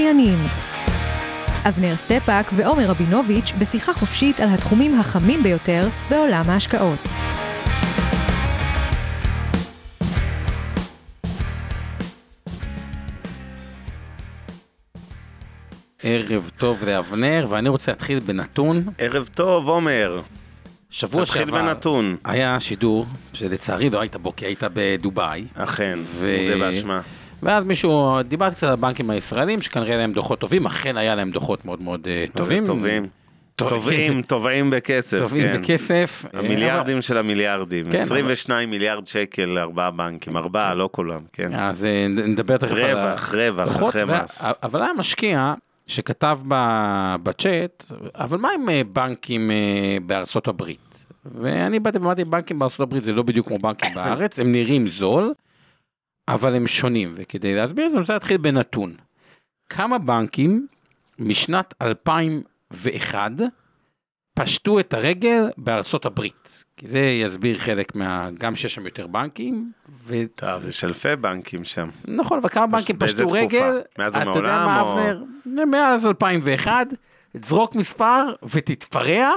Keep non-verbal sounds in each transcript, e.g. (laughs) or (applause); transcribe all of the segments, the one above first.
המשקיענים אבנר סטפאק ועומר רבינוביץ' בשיחה חופשית על התחומים החמים ביותר בעולם ההשקעות. ערב טוב לאבנר, ואני רוצה להתחיל בנתון. ערב טוב, עומר. שבוע תתחיל שעבר בנתון. היה שידור, שלצערי לא היית בו, כי היית בדובאי. אכן, ו- מודה באשמה. ואז מישהו, דיברתי קצת על הבנקים הישראלים, שכנראה להם דוחות טובים, אכן היה להם דוחות מאוד מאוד אה, טובים. טובים. טוב- טובים, (laughs) טובעים בכסף, טובים כן. בכסף. אה, המיליארדים של המיליארדים. כן, 22 מיליארד שקל לארבעה בנקים, ארבעה, לא כולם, כן. אבל- אז אה, נדבר תכף על. רווח, רווח, אחרי מס. אבל היה משקיע שכתב בצ'אט, אבל מה עם בנקים בארצות הברית? ואני באתי ואמרתי, בנקים בארצות הברית זה לא בדיוק כמו בנקים בארץ, הם נראים זול, אבל הם שונים, וכדי להסביר את זה אני רוצה להתחיל בנתון. כמה בנקים משנת 2001 פשטו את הרגל בארצות הברית? כי זה יסביר חלק מה... גם שיש שם יותר בנקים, ו... טוב, יש אלפי בנקים שם. נכון, אבל כמה בנקים באיזה פשטו תקופה? רגל, מאז אתה יודע ומעולם, מה או- אבנר? מאז 2001, זרוק מספר ותתפרע,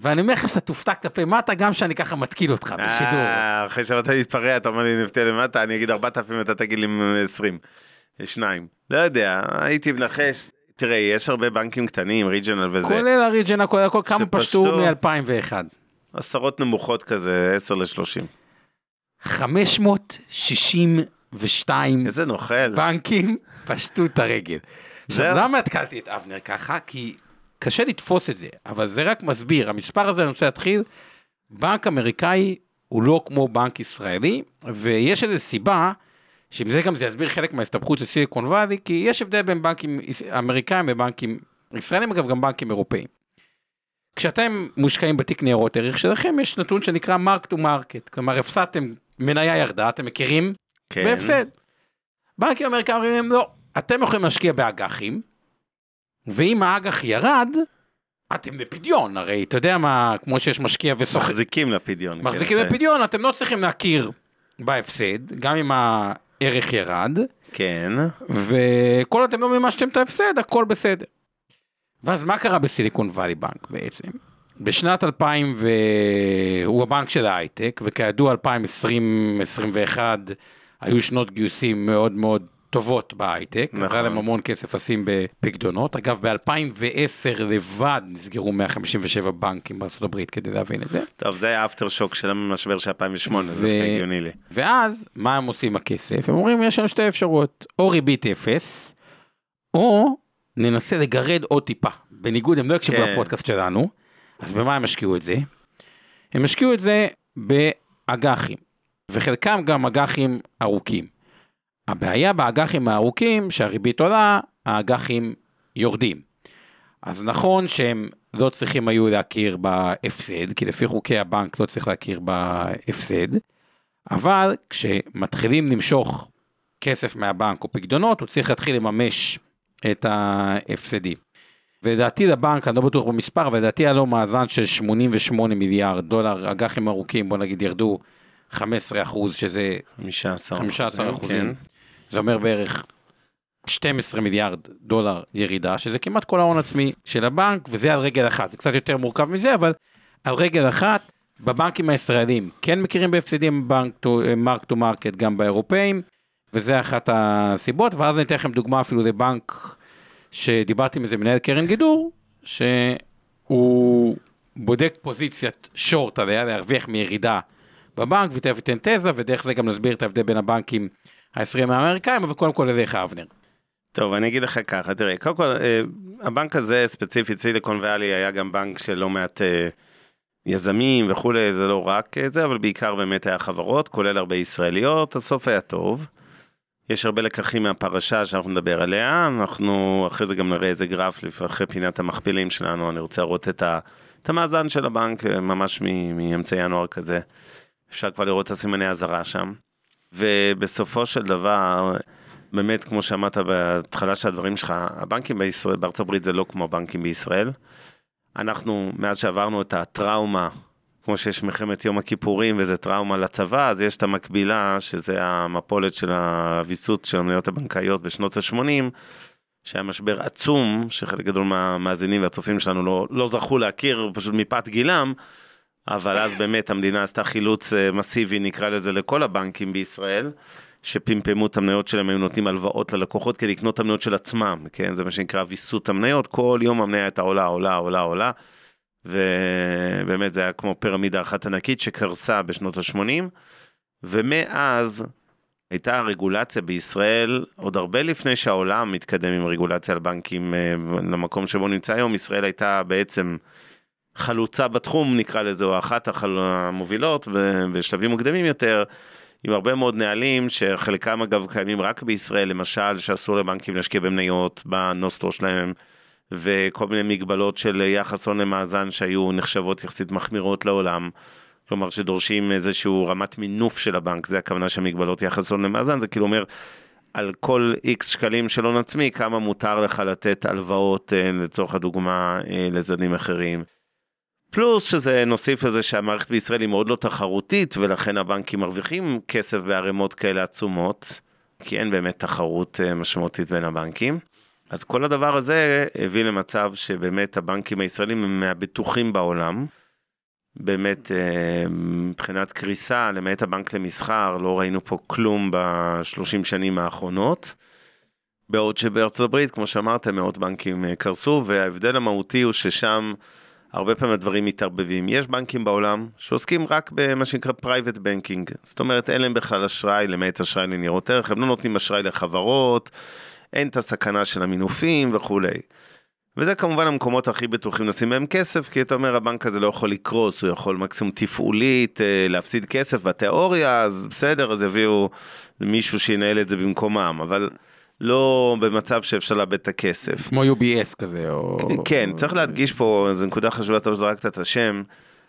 ואני אומר לך שאתה תופתע כלפי מטה גם שאני ככה מתקיל אותך בשידור. אה, אחרי שאמרת להתפרע, אתה אומר לי נפתיה למטה, אני אגיד 4,000 אתה תגיד לי 20. שניים. לא יודע, הייתי מנחש. תראה, יש הרבה בנקים קטנים, ריג'ונל וזה. כולל הריג'נה, כולל הכל, כמה פשטו שפשטו. מ-2001? עשרות נמוכות כזה, 10 ל-30. 562 איזה נוכל. בנקים פשטו את הרגל. עכשיו. למה התקלתי את אבנר ככה? כי קשה לתפוס את זה, אבל זה רק מסביר, המספר הזה, אני רוצה להתחיל, בנק אמריקאי הוא לא כמו בנק ישראלי, ויש איזו סיבה, שעם זה גם זה יסביר חלק מההסתבכות של סיליקון וואלי, כי יש הבדל בין בנקים אמריקאים ובנקים ישראלים, אגב גם בנקים אירופאים. כשאתם מושקעים בתיק ניירות ערך שלכם, יש נתון שנקרא mark to market, כלומר הפסדתם, מניה ירדה, אתם מכירים? כן. בהפסד. בנקים אמריקאים אומרים לא, אתם יכולים להשקיע באג"חים, ואם האג"ח ירד, אתם בפדיון, הרי אתה יודע מה, כמו שיש משקיע וסוחר, מחזיקים לפדיון. מחזיקים כן, בפדיון, אתם לא צריכים להכיר בהפסד, גם אם הערך ירד, כן. וכל אתם לא מימשתם את ההפסד, הכל בסדר. ואז מה קרה בסיליקון וואלי בנק בעצם? בשנת 2000, ו... הוא הבנק של ההייטק, וכידוע 2020-2021 היו שנות גיוסים מאוד מאוד טובות בהייטק, נכון. היה להם המון כסף לשים בפקדונות. אגב, ב-2010 לבד נסגרו 157 בנקים הברית כדי להבין את זה. טוב, זה היה אפטר שוק של המשבר של 2008, זה ו- דווקא הגיוני לי. ואז, מה הם עושים עם הכסף? הם אומרים, יש לנו שתי אפשרויות, או ריבית אפס, או ננסה לגרד עוד טיפה. בניגוד, הם לא הקשיבו כן. לפודקאסט שלנו, אז במה הם השקיעו את זה? הם השקיעו את זה באג"חים, וחלקם גם אג"חים ארוכים. הבעיה באג"חים הארוכים, שהריבית עולה, האג"חים יורדים. אז נכון שהם לא צריכים היו להכיר בהפסד, כי לפי חוקי הבנק לא צריך להכיר בהפסד, אבל כשמתחילים למשוך כסף מהבנק או פקדונות, הוא צריך להתחיל לממש את ההפסדים. ולדעתי לבנק, אני לא בטוח במספר, אבל לדעתי היה לו מאזן של 88 מיליארד דולר, אג"חים ארוכים, בוא נגיד ירדו 15 אחוז, שזה 15 15 כן. זה אומר בערך 12 מיליארד דולר ירידה, שזה כמעט כל ההון עצמי של הבנק, וזה על רגל אחת. זה קצת יותר מורכב מזה, אבל על רגל אחת, בבנקים הישראלים כן מכירים בהפסדים בנק mark to market גם באירופאים, וזה אחת הסיבות, ואז אני אתן לכם דוגמה אפילו לבנק שדיברתי עם איזה מנהל קרן גידור, שהוא בודק פוזיציית short עליה, להרוויח מירידה בבנק, ותכף ייתן תזה, ודרך זה גם נסביר את ההבדל בין הבנקים ה-20 האמריקאים, אבל קודם כל אליך אבנר. טוב, אני אגיד לך ככה, תראה, קודם כל, אה, הבנק הזה ספציפית, Silicon Valley, היה גם בנק של לא מעט אה, יזמים וכולי, זה לא רק אה, זה, אבל בעיקר באמת היה חברות, כולל הרבה ישראליות, הסוף היה טוב. יש הרבה לקחים מהפרשה שאנחנו נדבר עליה, אנחנו אחרי זה גם נראה איזה גרף אחרי פינת המכפילים שלנו, אני רוצה לראות את, ה, את המאזן של הבנק ממש מאמצע ינואר כזה, אפשר כבר לראות את הסימני אזהרה שם. ובסופו של דבר, באמת, כמו שאמרת בהתחלה של הדברים שלך, הבנקים בישראל, בארצות הברית זה לא כמו הבנקים בישראל. אנחנו, מאז שעברנו את הטראומה, כמו שיש מלחמת יום הכיפורים וזה טראומה לצבא, אז יש את המקבילה, שזה המפולת של הוויסות של המניות הבנקאיות בשנות ה-80, שהיה משבר עצום, שחלק גדול מהמאזינים והצופים שלנו לא, לא זכו להכיר פשוט מפאת גילם, אבל אז באמת המדינה עשתה חילוץ אה, מסיבי, נקרא לזה, לכל הבנקים בישראל. שפמפמו את המניות שלהם, היו נותנים הלוואות ללקוחות כדי לקנות את המניות של עצמם, כן? זה מה שנקרא ויסות המניות, כל יום המניה הייתה עולה, עולה, עולה, עולה, ובאמת זה היה כמו פירמידה אחת ענקית שקרסה בשנות ה-80, ומאז הייתה הרגולציה בישראל, עוד הרבה לפני שהעולם מתקדם עם רגולציה על בנקים אה, למקום שבו נמצא היום, ישראל הייתה בעצם חלוצה בתחום, נקרא לזה, או אחת המובילות בשלבים מוקדמים יותר. עם הרבה מאוד נהלים שחלקם אגב קיימים רק בישראל, למשל שאסור לבנקים להשקיע במניות בנוסטור שלהם, וכל מיני מגבלות של יחס הון למאזן שהיו נחשבות יחסית מחמירות לעולם. כלומר שדורשים איזשהו רמת מינוף של הבנק, זה הכוונה של מגבלות יחס הון למאזן, זה כאילו אומר על כל איקס שקלים של הון עצמי, כמה מותר לך לתת הלוואות אה, לצורך הדוגמה אה, לזנים אחרים. פלוס שזה נוסיף לזה שהמערכת בישראל היא מאוד לא תחרותית ולכן הבנקים מרוויחים כסף בערימות כאלה עצומות, כי אין באמת תחרות אה, משמעותית בין הבנקים. אז כל הדבר הזה הביא למצב שבאמת הבנקים הישראלים הם מהבטוחים בעולם. באמת אה, מבחינת קריסה, למעט הבנק למסחר, לא ראינו פה כלום בשלושים שנים האחרונות. בעוד שבארצות הברית, כמו שאמרת, מאות בנקים אה, קרסו, וההבדל המהותי הוא ששם הרבה פעמים הדברים מתערבבים. יש בנקים בעולם שעוסקים רק במה שנקרא private banking, זאת אומרת אין להם בכלל אשראי למעט אשראי לניירות ערך, הם לא נותנים אשראי לחברות, אין את הסכנה של המינופים וכולי. וזה כמובן המקומות הכי בטוחים לשים בהם כסף, כי אתה אומר הבנק הזה לא יכול לקרוס, הוא יכול מקסימום תפעולית אה, להפסיד כסף בתיאוריה, אז בסדר, אז יביאו מישהו שינהל את זה במקומם, אבל לא במצב שאפשר לאבד את הכסף. כמו UBS כזה, או... כן, צריך להדגיש פה, זו נקודה חשובה, אתה זרקת את השם.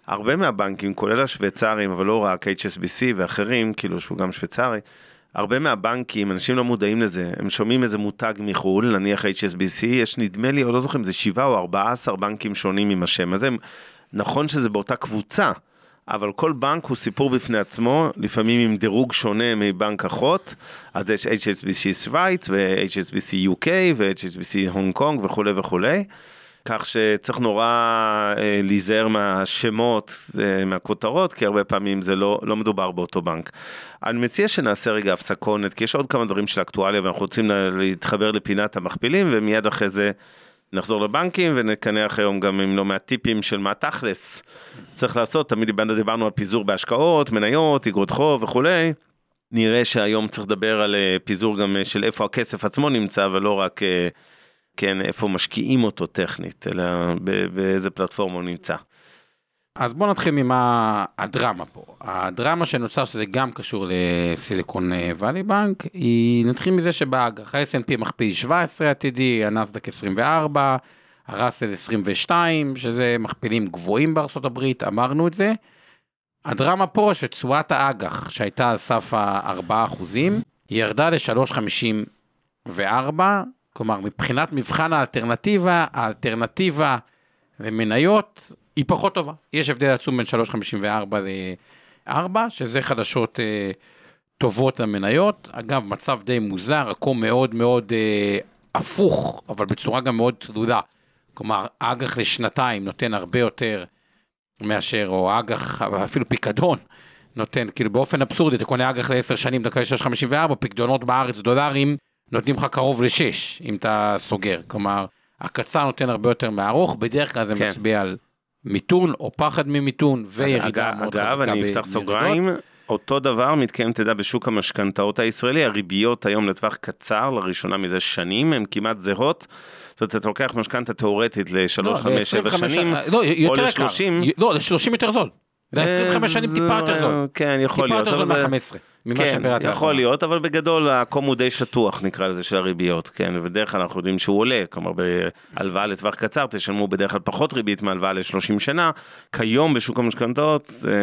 הרבה מהבנקים, כולל השוויצרים, אבל לא רק HSBC ואחרים, כאילו שהוא גם שוויצרי, הרבה מהבנקים, אנשים לא מודעים לזה, הם שומעים איזה מותג מחו"ל, נניח HSBC, יש נדמה לי, או לא זוכר אם זה שבעה או ארבעה עשר בנקים שונים עם השם הזה, נכון שזה באותה קבוצה, אבל כל בנק הוא סיפור בפני עצמו, לפעמים עם דירוג שונה מבנק אחות, אז יש HSBC שווייץ ו-HSBC UK ו-HSBC הונג קונג וכולי וכולי. כך שצריך נורא אה, להיזהר מהשמות, אה, מהכותרות, כי הרבה פעמים זה לא, לא מדובר באותו בנק. אני מציע שנעשה רגע הפסקונת, כי יש עוד כמה דברים של אקטואליה ואנחנו רוצים להתחבר לפינת המכפילים, ומיד אחרי זה נחזור לבנקים ונקנח היום גם עם לא מעט טיפים של מה תכלס צריך לעשות, תמיד דיברנו על פיזור בהשקעות, מניות, אגרות חוב וכולי. נראה שהיום צריך לדבר על אה, פיזור גם אה, של איפה הכסף עצמו נמצא ולא רק אה, כן איפה משקיעים אותו טכנית אלא באיזה פלטפורמה הוא נמצא. אז בוא נתחיל ממה הדרמה פה. הדרמה שנוצר שזה גם קשור לסיליקון וואלי בנק, היא נתחיל מזה שבאג"ח ה-S&P מכפיל 17 עתידי, הנסדק 24, הראסל 22, שזה מכפילים גבוהים בארצות הברית, אמרנו את זה. הדרמה פה שתשואת האג"ח שהייתה על סף ה-4 אחוזים, היא ירדה ל-3.54, כלומר מבחינת מבחן האלטרנטיבה, האלטרנטיבה למניות היא פחות טובה. יש הבדל עצום בין 3.54 ל-4, שזה חדשות אה, טובות למניות. אגב, מצב די מוזר, הכל מאוד מאוד אה, הפוך, אבל בצורה גם מאוד תלולה. כלומר, אג"ח לשנתיים נותן הרבה יותר מאשר, או אג"ח, אפילו פיקדון, נותן, כאילו באופן אבסורדי, אתה קונה אג"ח לעשר שנים, אתה קונה 6.54, פיקדונות בארץ, דולרים, נותנים לך קרוב לשש, אם אתה סוגר. כלומר, הקצר נותן הרבה יותר מהארוך, בדרך כלל זה כן. מצביע על מיתון או פחד ממיתון וירידה מאוד אגב, חזקה. אגב, אני אפתח סוגריים, אותו דבר מתקיים, תדע, בשוק המשכנתאות הישראלי, הריביות היום לטווח קצר, לראשונה מזה שנים, הן כמעט זהות. זאת אומרת, אתה לוקח משכנתה תאורטית ל-3, 5, 7 שנים, לא, יותר יקר, לא, ל-30 יותר זול. זה 25 שנים טיפה יותר זול. כן, יכול טיפה להיות. יותר אבל זול זה- מה-15. ממה כן, שפירטתי יכול. להיות, אבל בגדול הקום הוא די שטוח נקרא לזה של הריביות, כן, ובדרך כלל אנחנו יודעים שהוא עולה, כלומר בהלוואה לטווח קצר תשלמו בדרך כלל פחות ריבית מהלוואה ל-30 שנה, כיום בשוק המשכנתאות זה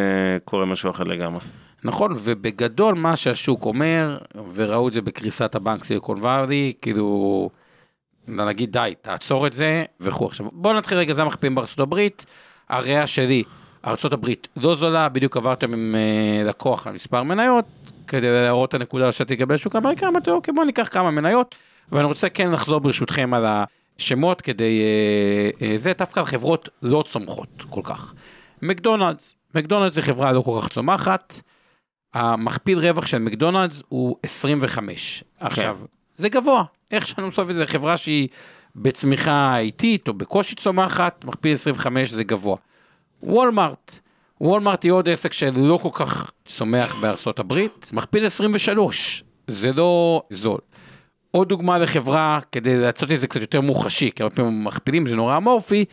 קורה משהו אחר לגמרי. נכון, ובגדול מה שהשוק אומר, וראו את זה בקריסת הבנק סיליקון ואלי, כאילו, נגיד די, תעצור את זה, וכו'. עכשיו, בואו נתחיל רגע, זה המחפיאים בארצות הברית. הראייה שלי, הברית לא זולה, בדיוק עברתם עם אה, לקוח על מספר מניות, כדי להראות את הנקודה שאתה תקבל בשוק האמריקאי, אמרתי, אוקיי, בואו ניקח כמה מניות, ואני רוצה כן לחזור ברשותכם על השמות, כדי, אה, אה, זה דווקא על חברות לא צומחות כל כך. מקדונלדס, מקדונלדס זה חברה לא כל כך צומחת, המכפיל רווח של מקדונלדס הוא 25. עכשיו, זה גבוה, איך שאני מסוף את זה, חברה שהיא בצמיחה איטית או בקושי צומחת, מכפיל 25 זה גבוה. וולמארט, וולמארט היא עוד עסק שלא כל כך צומח בארצות הברית, מכפיל 23, זה לא זול. עוד דוגמה לחברה, כדי לעשות את זה קצת יותר מוחשי, כי הרבה פעמים מכפילים זה נורא אמורפי,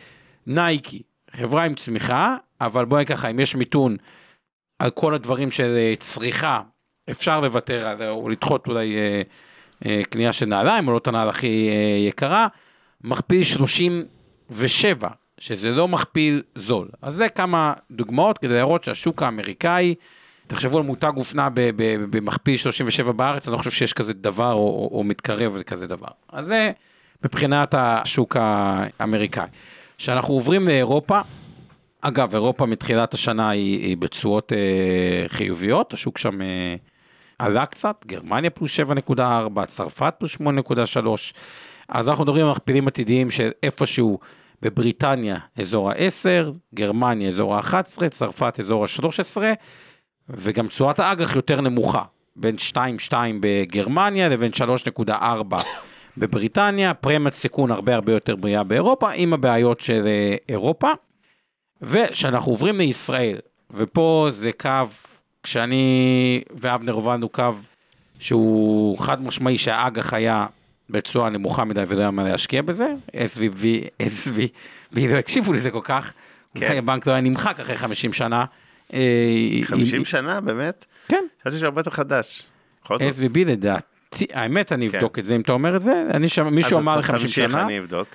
נייקי, חברה עם צמיחה, אבל בואי ככה, אם יש מיתון על כל הדברים של אה, צריכה, אפשר לוותר על, או לדחות אולי אה, אה, קנייה של נעליים, או לא את הנעל הכי אה, יקרה, מכפיל 37, שזה לא מכפיל זול. אז זה כמה דוגמאות כדי להראות שהשוק האמריקאי, תחשבו על מותג אופנה במכפיל 37 בארץ, אני לא חושב שיש כזה דבר או, או, או מתקרב לכזה דבר. אז זה מבחינת השוק האמריקאי. כשאנחנו עוברים לאירופה, אגב, אירופה מתחילת השנה היא, היא בתשואות אה, חיוביות, השוק שם אה, עלה קצת, גרמניה פלוס 7.4, צרפת פלוס 8.3, אז אנחנו מדברים על מכפילים עתידיים של איפשהו בבריטניה אזור ה-10, גרמניה אזור ה-11, צרפת אזור ה-13, וגם תשואת האג"ח יותר נמוכה, בין 2.2 בגרמניה לבין 3.4 בבריטניה, פרמיית סיכון הרבה הרבה יותר בריאה באירופה, עם הבעיות של אה, אירופה. וכשאנחנו עוברים לישראל, ופה זה קו, כשאני ואבנר הובלנו קו שהוא חד משמעי שהאג"ח היה בתשואה נמוכה מדי ולא היה מה להשקיע בזה, SVB, SVB, לא הקשיבו לזה כל כך, כן. הבנק לא היה נמחק אחרי 50 שנה. אה, 50 עם- שנה באמת? כן, חשבתי שהרבה יותר חדש. SVB לדעתי, האמת אני כן. אבדוק את זה אם אתה אומר את זה, אני שם, מישהו אמר לי אתה 50 תמשיך, שנה.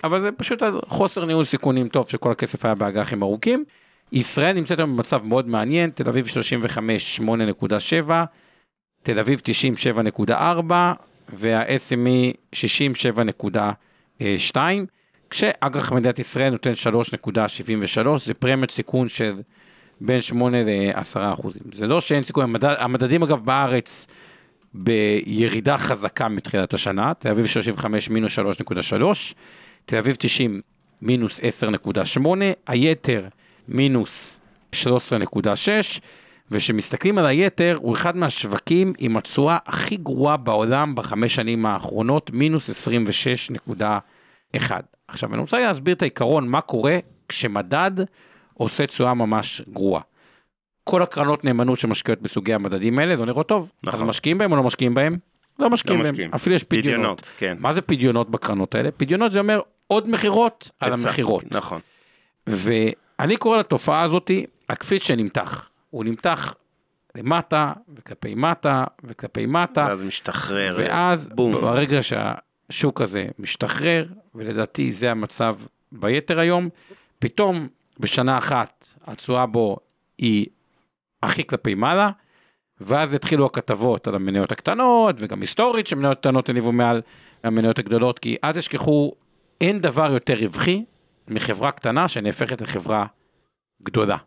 אבל זה פשוט חוסר ניהול סיכונים טוב שכל הכסף היה באג"חים ארוכים. ישראל נמצאת היום במצב מאוד מעניין, תל אביב 35, 8.7, תל אביב 90, 7.4, וה-SME 60, 7.2, כשאג"ח מדינת ישראל נותן 3.73, זה פרמיית סיכון של בין 8 ל-10 אחוזים. זה לא שאין סיכוי, המדד, המדדים אגב בארץ בירידה חזקה מתחילת השנה, תל אביב 35 מינוס 3.3, תל אביב 90 מינוס 10.8, היתר מינוס 13.6, וכשמסתכלים על היתר, הוא אחד מהשווקים עם התשואה הכי גרועה בעולם בחמש שנים האחרונות, מינוס 26.1. עכשיו, אני רוצה להסביר את העיקרון, מה קורה כשמדד עושה תשואה ממש גרועה. כל הקרנות נאמנות שמשקיעות בסוגי המדדים האלה, לא נראות טוב. נכון. אז משקיעים בהם או לא משקיעים בהם? לא משקיעים לא בהם. משקיעים. אפילו יש פדיונות. פדיונות, כן. מה זה פדיונות בקרנות האלה? פדיונות זה אומר עוד מכירות על. המכירות. נכון. ואני קורא לתופעה הזאתי הקפיץ שנמתח. הוא נמתח למטה וכלפי מטה וכלפי מטה, ואז משתחרר. ואז בום. ברגע שהשוק הזה משתחרר, ולדעתי זה המצב ביתר היום, פתאום בשנה אחת התשואה בו היא הכי כלפי מעלה, ואז התחילו הכתבות על המניות הקטנות, וגם היסטורית שמניות קטנות הניבו מעל המניות הגדולות, כי אל תשכחו, אין דבר יותר רווחי מחברה קטנה שנהפכת לחברה גדולה.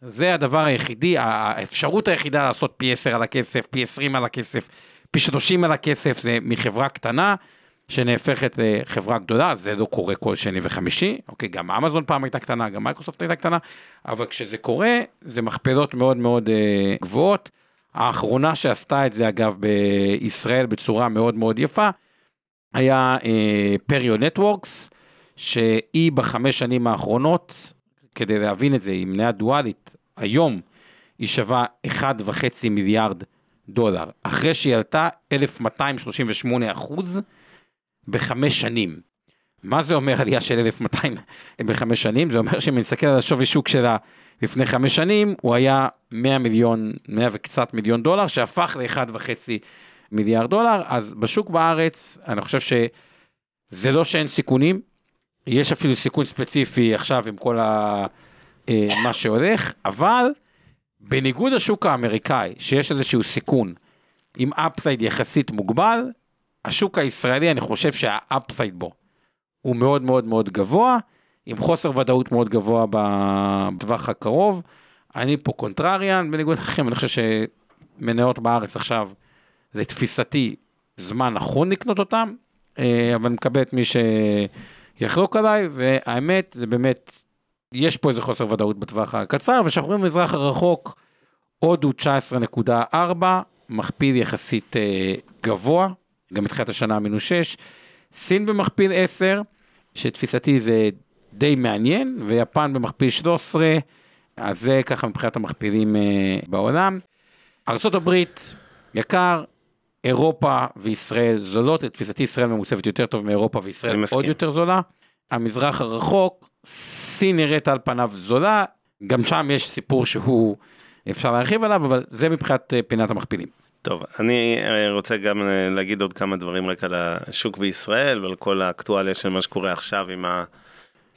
זה הדבר היחידי, האפשרות היחידה לעשות פי 10 על הכסף, פי 20 על הכסף, פי 30 על הכסף, זה מחברה קטנה שנהפכת לחברה גדולה, זה לא קורה כל שני וחמישי, אוקיי, גם אמזון פעם הייתה קטנה, גם מייקרוסופט הייתה קטנה, אבל כשזה קורה, זה מכפלות מאוד מאוד אה, גבוהות. האחרונה שעשתה את זה אגב בישראל בצורה מאוד מאוד יפה, היה אה, פריו נטוורקס, שהיא בחמש שנים האחרונות, כדי להבין את זה, היא מניה דואלית, היום היא שווה 1.5 מיליארד דולר, אחרי שהיא עלתה 1,238 אחוז בחמש שנים. מה זה אומר עלייה של 1,200 בחמש שנים? זה אומר שאם נסתכל על השווי שוק שלה לפני חמש שנים, הוא היה 100 מיליון, 100 וקצת מיליון דולר, שהפך ל-1.5 מיליארד דולר, אז בשוק בארץ, אני חושב שזה לא שאין סיכונים, יש אפילו סיכון ספציפי עכשיו עם כל ה... אה, מה שהולך, אבל בניגוד לשוק האמריקאי, שיש איזשהו סיכון עם אפסייד יחסית מוגבל, השוק הישראלי, אני חושב שה upside בו הוא מאוד מאוד מאוד גבוה, עם חוסר ודאות מאוד גבוה בטווח הקרוב. אני פה contrarian, בניגוד לכם, אני חושב שמניות בארץ עכשיו, לתפיסתי, זמן נכון לקנות אותם, אה, אבל אני מקבל את מי שיחלוק עליי, והאמת, זה באמת, יש פה איזה חוסר ודאות בטווח הקצר, וכשאנחנו רואים במזרח הרחוק, הודו 19.4, מכפיל יחסית אה, גבוה, גם מתחילת השנה מינוס 6, סין במכפיל 10, שתפיסתי זה די מעניין, ויפן במכפיל 13, אז זה ככה מבחינת המכפילים אה, בעולם. ארה"ב יקר, אירופה וישראל זולות, לתפיסתי ישראל ממוצבת יותר טוב מאירופה וישראל עוד יותר זולה. המזרח הרחוק, סין נראית על פניו זולה, גם שם יש סיפור שהוא, אפשר להרחיב עליו, אבל זה מבחינת אה, פינת המכפילים. טוב, אני אה, רוצה גם אה, להגיד עוד כמה דברים רק על השוק בישראל ועל כל האקטואליה של מה שקורה עכשיו עם ה...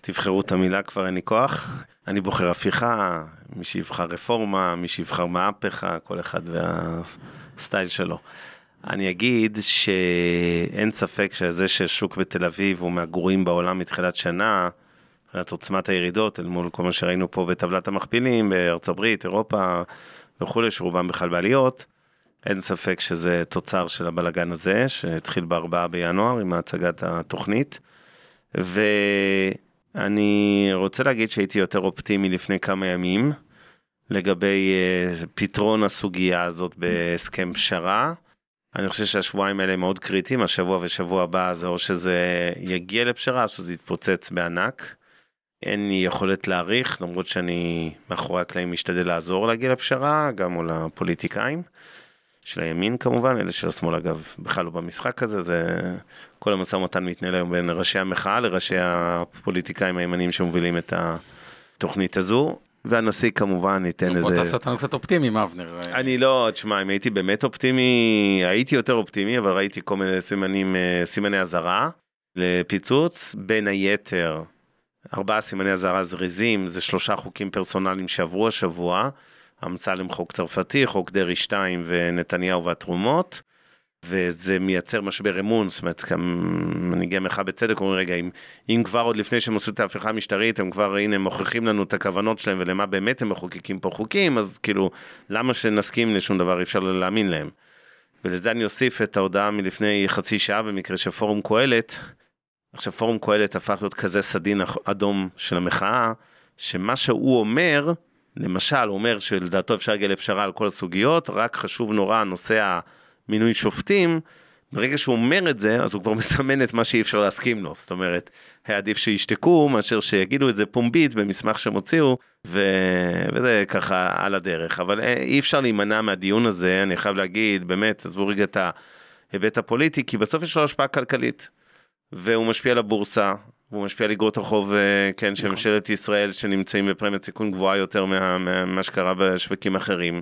תבחרו את המילה כבר אין לי כוח. אני בוחר הפיכה, מי שיבחר רפורמה, מי שיבחר מהפכה, כל אחד והסטייל שלו. אני אגיד שאין ספק שזה ששוק בתל אביב הוא מהגרועים בעולם מתחילת שנה, מבחינת עוצמת הירידות אל מול כל מה שראינו פה בטבלת המכפילים בארצות הברית, אירופה וכולי, שרובם בכלל בעליות. אין ספק שזה תוצר של הבלגן הזה, שהתחיל בארבעה בינואר עם הצגת התוכנית. ואני רוצה להגיד שהייתי יותר אופטימי לפני כמה ימים לגבי uh, פתרון הסוגיה הזאת בהסכם פשרה. אני חושב שהשבועיים האלה מאוד קריטיים, השבוע ושבוע הבא זה או שזה יגיע לפשרה או שזה יתפוצץ בענק. אין לי יכולת להעריך, למרות שאני מאחורי הקלעים משתדל לעזור להגיע לפשרה, גם מול הפוליטיקאים. של הימין כמובן, אלה של השמאל אגב בכלל לא במשחק הזה, זה כל המשא ומתן מתנהל היום בין ראשי המחאה לראשי הפוליטיקאים הימנים שמובילים את התוכנית הזו. והנשיא כמובן ייתן איזה... בוא תעשה אותנו קצת אופטימיים אבנר. אני לא, תשמע, אם הייתי באמת אופטימי, הייתי יותר אופטימי, אבל ראיתי כל מיני סימנים, אה, סימני אזהרה לפיצוץ, בין היתר, ארבעה סימני אזהרה זריזים, זה שלושה חוקים פרסונליים שעברו השבוע, אמסלם חוק צרפתי, חוק דרעי 2 ונתניהו והתרומות. וזה מייצר משבר אמון, זאת אומרת, מנהיגי המחאה בצדק אומרים, רגע, אם, אם כבר עוד לפני שהם עשו את ההפיכה המשטרית, הם כבר, הנה, הם מוכיחים לנו את הכוונות שלהם ולמה באמת הם מחוקקים פה חוקים, אז כאילו, למה שנסכים לשום דבר, אי אפשר להאמין להם. ולזה אני אוסיף את ההודעה מלפני חצי שעה במקרה של פורום קהלת. עכשיו, פורום קהלת הפך להיות כזה סדין אדום של המחאה, שמה שהוא אומר, למשל, הוא אומר שלדעתו אפשר להגיע לפשרה על כל הסוגיות, רק חשוב נורא נושא המינוי שופטים, ברגע שהוא אומר את זה, אז הוא כבר (laughs) מסמן את מה שאי אפשר להסכים לו. זאת אומרת, היה עדיף שישתקו מאשר שיגידו את זה פומבית במסמך שהם הוציאו, ו... וזה ככה על הדרך. אבל אה, אי אפשר להימנע מהדיון הזה, אני חייב להגיד, באמת, עזבו רגע את ההיבט הפוליטי, כי בסוף יש לו השפעה כלכלית, והוא משפיע על הבורסה, והוא משפיע על אגרות החוב, אה, כן, של נכון. ממשלת ישראל, שנמצאים בפרמיית סיכון גבוהה יותר ממה מה, מה שקרה בשווקים אחרים.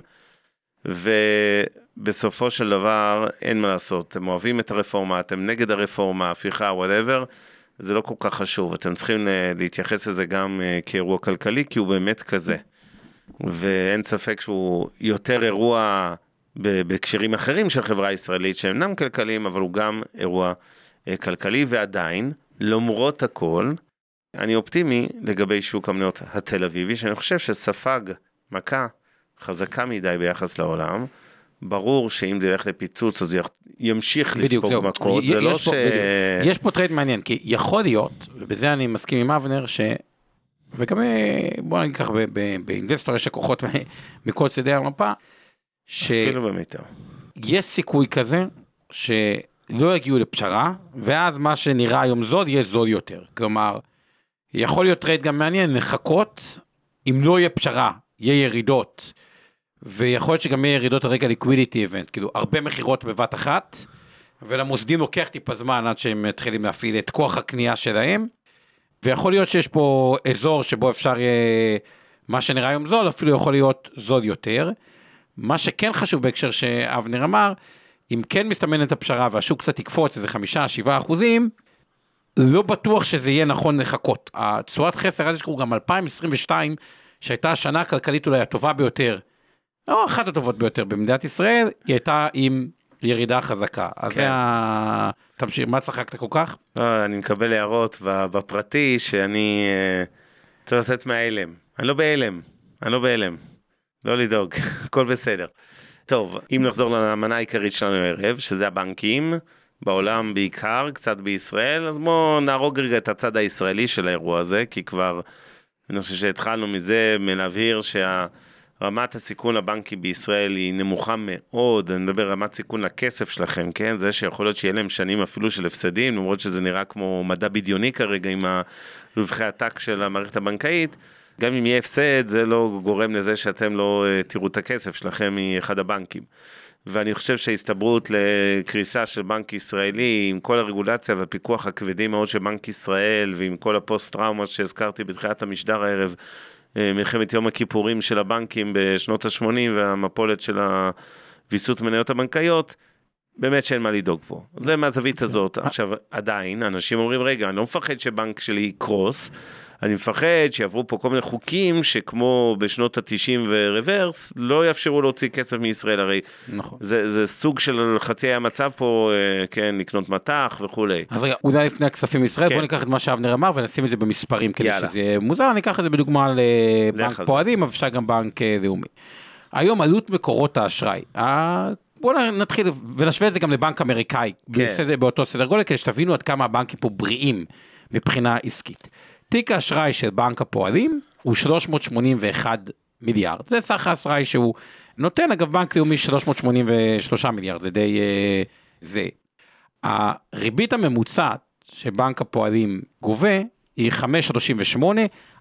ובסופו של דבר, אין מה לעשות, אתם אוהבים את הרפורמה, אתם נגד הרפורמה, הפיכה, וואטאבר, זה לא כל כך חשוב, אתם צריכים אה, להתייחס לזה גם אה, כאירוע כלכלי, כי הוא באמת כזה. ואין ספק שהוא יותר אירוע בהקשרים אחרים של חברה ישראלית, שאינם כלכליים, אבל הוא גם אירוע כלכלי, ועדיין, למרות הכל, אני אופטימי לגבי שוק המניות התל אביבי, שאני חושב שספג מכה חזקה מדי ביחס לעולם. ברור שאם זה ילך לפיצוץ אז ימשיך בדיוק, לספוג מכות, זה לא ש... בדיוק. יש פה trade מעניין, כי יכול להיות, ובזה אני מסכים עם אבנר, ש... וגם אה, בוא נגיד ככה, ב Investor יש לקוחות מכל צדי המפה, ש... אפילו במיטה. יש סיכוי כזה, ש... לא יגיעו לפשרה, ואז מה שנראה היום זול יהיה זול יותר. כלומר, יכול להיות trade גם מעניין, לחכות, אם לא יהיה פשרה, יהיה ירידות, ויכול להיות שגם יהיה ירידות על רקע liquidity event, כאילו הרבה מכירות בבת אחת, ולמוסדים לוקח טיפה זמן עד שהם מתחילים להפעיל את כוח הקנייה שלהם. ויכול להיות שיש פה אזור שבו אפשר יהיה, מה שנראה היום זול, אפילו יכול להיות זול יותר. מה שכן חשוב בהקשר שאבנר אמר, אם כן מסתמנת הפשרה והשוק קצת יקפוץ איזה חמישה, שבעה אחוזים, לא בטוח שזה יהיה נכון לחכות. הצורת חסר, אל תשכחו גם 2022, שהייתה השנה הכלכלית אולי הטובה ביותר, או אחת הטובות ביותר במדינת ישראל, היא הייתה עם ירידה חזקה. אז כן. זה ה... תמשיך, מה צחקת כל כך? לא, אני מקבל הערות בפרטי שאני אה, צריך לצאת מההלם. אני לא בהלם, אני לא בהלם. לא לדאוג, (laughs) הכל בסדר. טוב, אם נחזור למנה העיקרית שלנו הערב, שזה הבנקים, בעולם בעיקר, קצת בישראל, אז בואו נהרוג רגע את הצד הישראלי של האירוע הזה, כי כבר, אני חושב שהתחלנו מזה, מלהבהיר שהרמת הסיכון לבנקי בישראל היא נמוכה מאוד, אני מדבר רמת סיכון לכסף שלכם, כן? זה שיכול להיות שיהיה להם שנים אפילו של הפסדים, למרות שזה נראה כמו מדע בדיוני כרגע עם רווחי עתק של המערכת הבנקאית. גם אם יהיה הפסד, זה לא גורם לזה שאתם לא אה, תראו את הכסף שלכם מאחד הבנקים. ואני חושב שההסתברות לקריסה של בנק ישראלי, עם כל הרגולציה והפיקוח הכבדים מאוד של בנק ישראל, ועם כל הפוסט-טראומה שהזכרתי בתחילת המשדר הערב, מלחמת יום הכיפורים של הבנקים בשנות ה-80 והמפולת של הוויסות מניות הבנקאיות, באמת שאין מה לדאוג פה. זה מהזווית הזאת. עכשיו, עדיין, אנשים אומרים, רגע, אני לא מפחד שבנק שלי יקרוס, אני מפחד שיעברו פה כל מיני חוקים שכמו בשנות ה-90 ורוורס, לא יאפשרו להוציא כסף מישראל, הרי נכון. זה, זה סוג של חצי היה מצב פה, אה, כן, לקנות מטח וכולי. אז רגע, אולי לפני הכספים מישראל, כן. בוא ניקח את מה שאבנר אמר ונשים את זה במספרים כדי יאללה. שזה יהיה מוזר, ניקח את זה בדוגמה לבנק. פועלים, אבל אפשר גם בנק אה, לאומי. היום עלות מקורות האשראי, ה- בואו נתחיל ונשווה את זה גם לבנק אמריקאי, כן. בסדר, באותו סדר גודל, כדי שתבינו עד כמה הבנקים פה בריאים מבחינה עסקית. תיק האשראי של בנק הפועלים הוא 381 מיליארד, זה סך האשראי שהוא נותן, אגב בנק לאומי 383 מיליארד, זה די אה, זה. הריבית הממוצעת שבנק הפועלים גובה היא 5.38,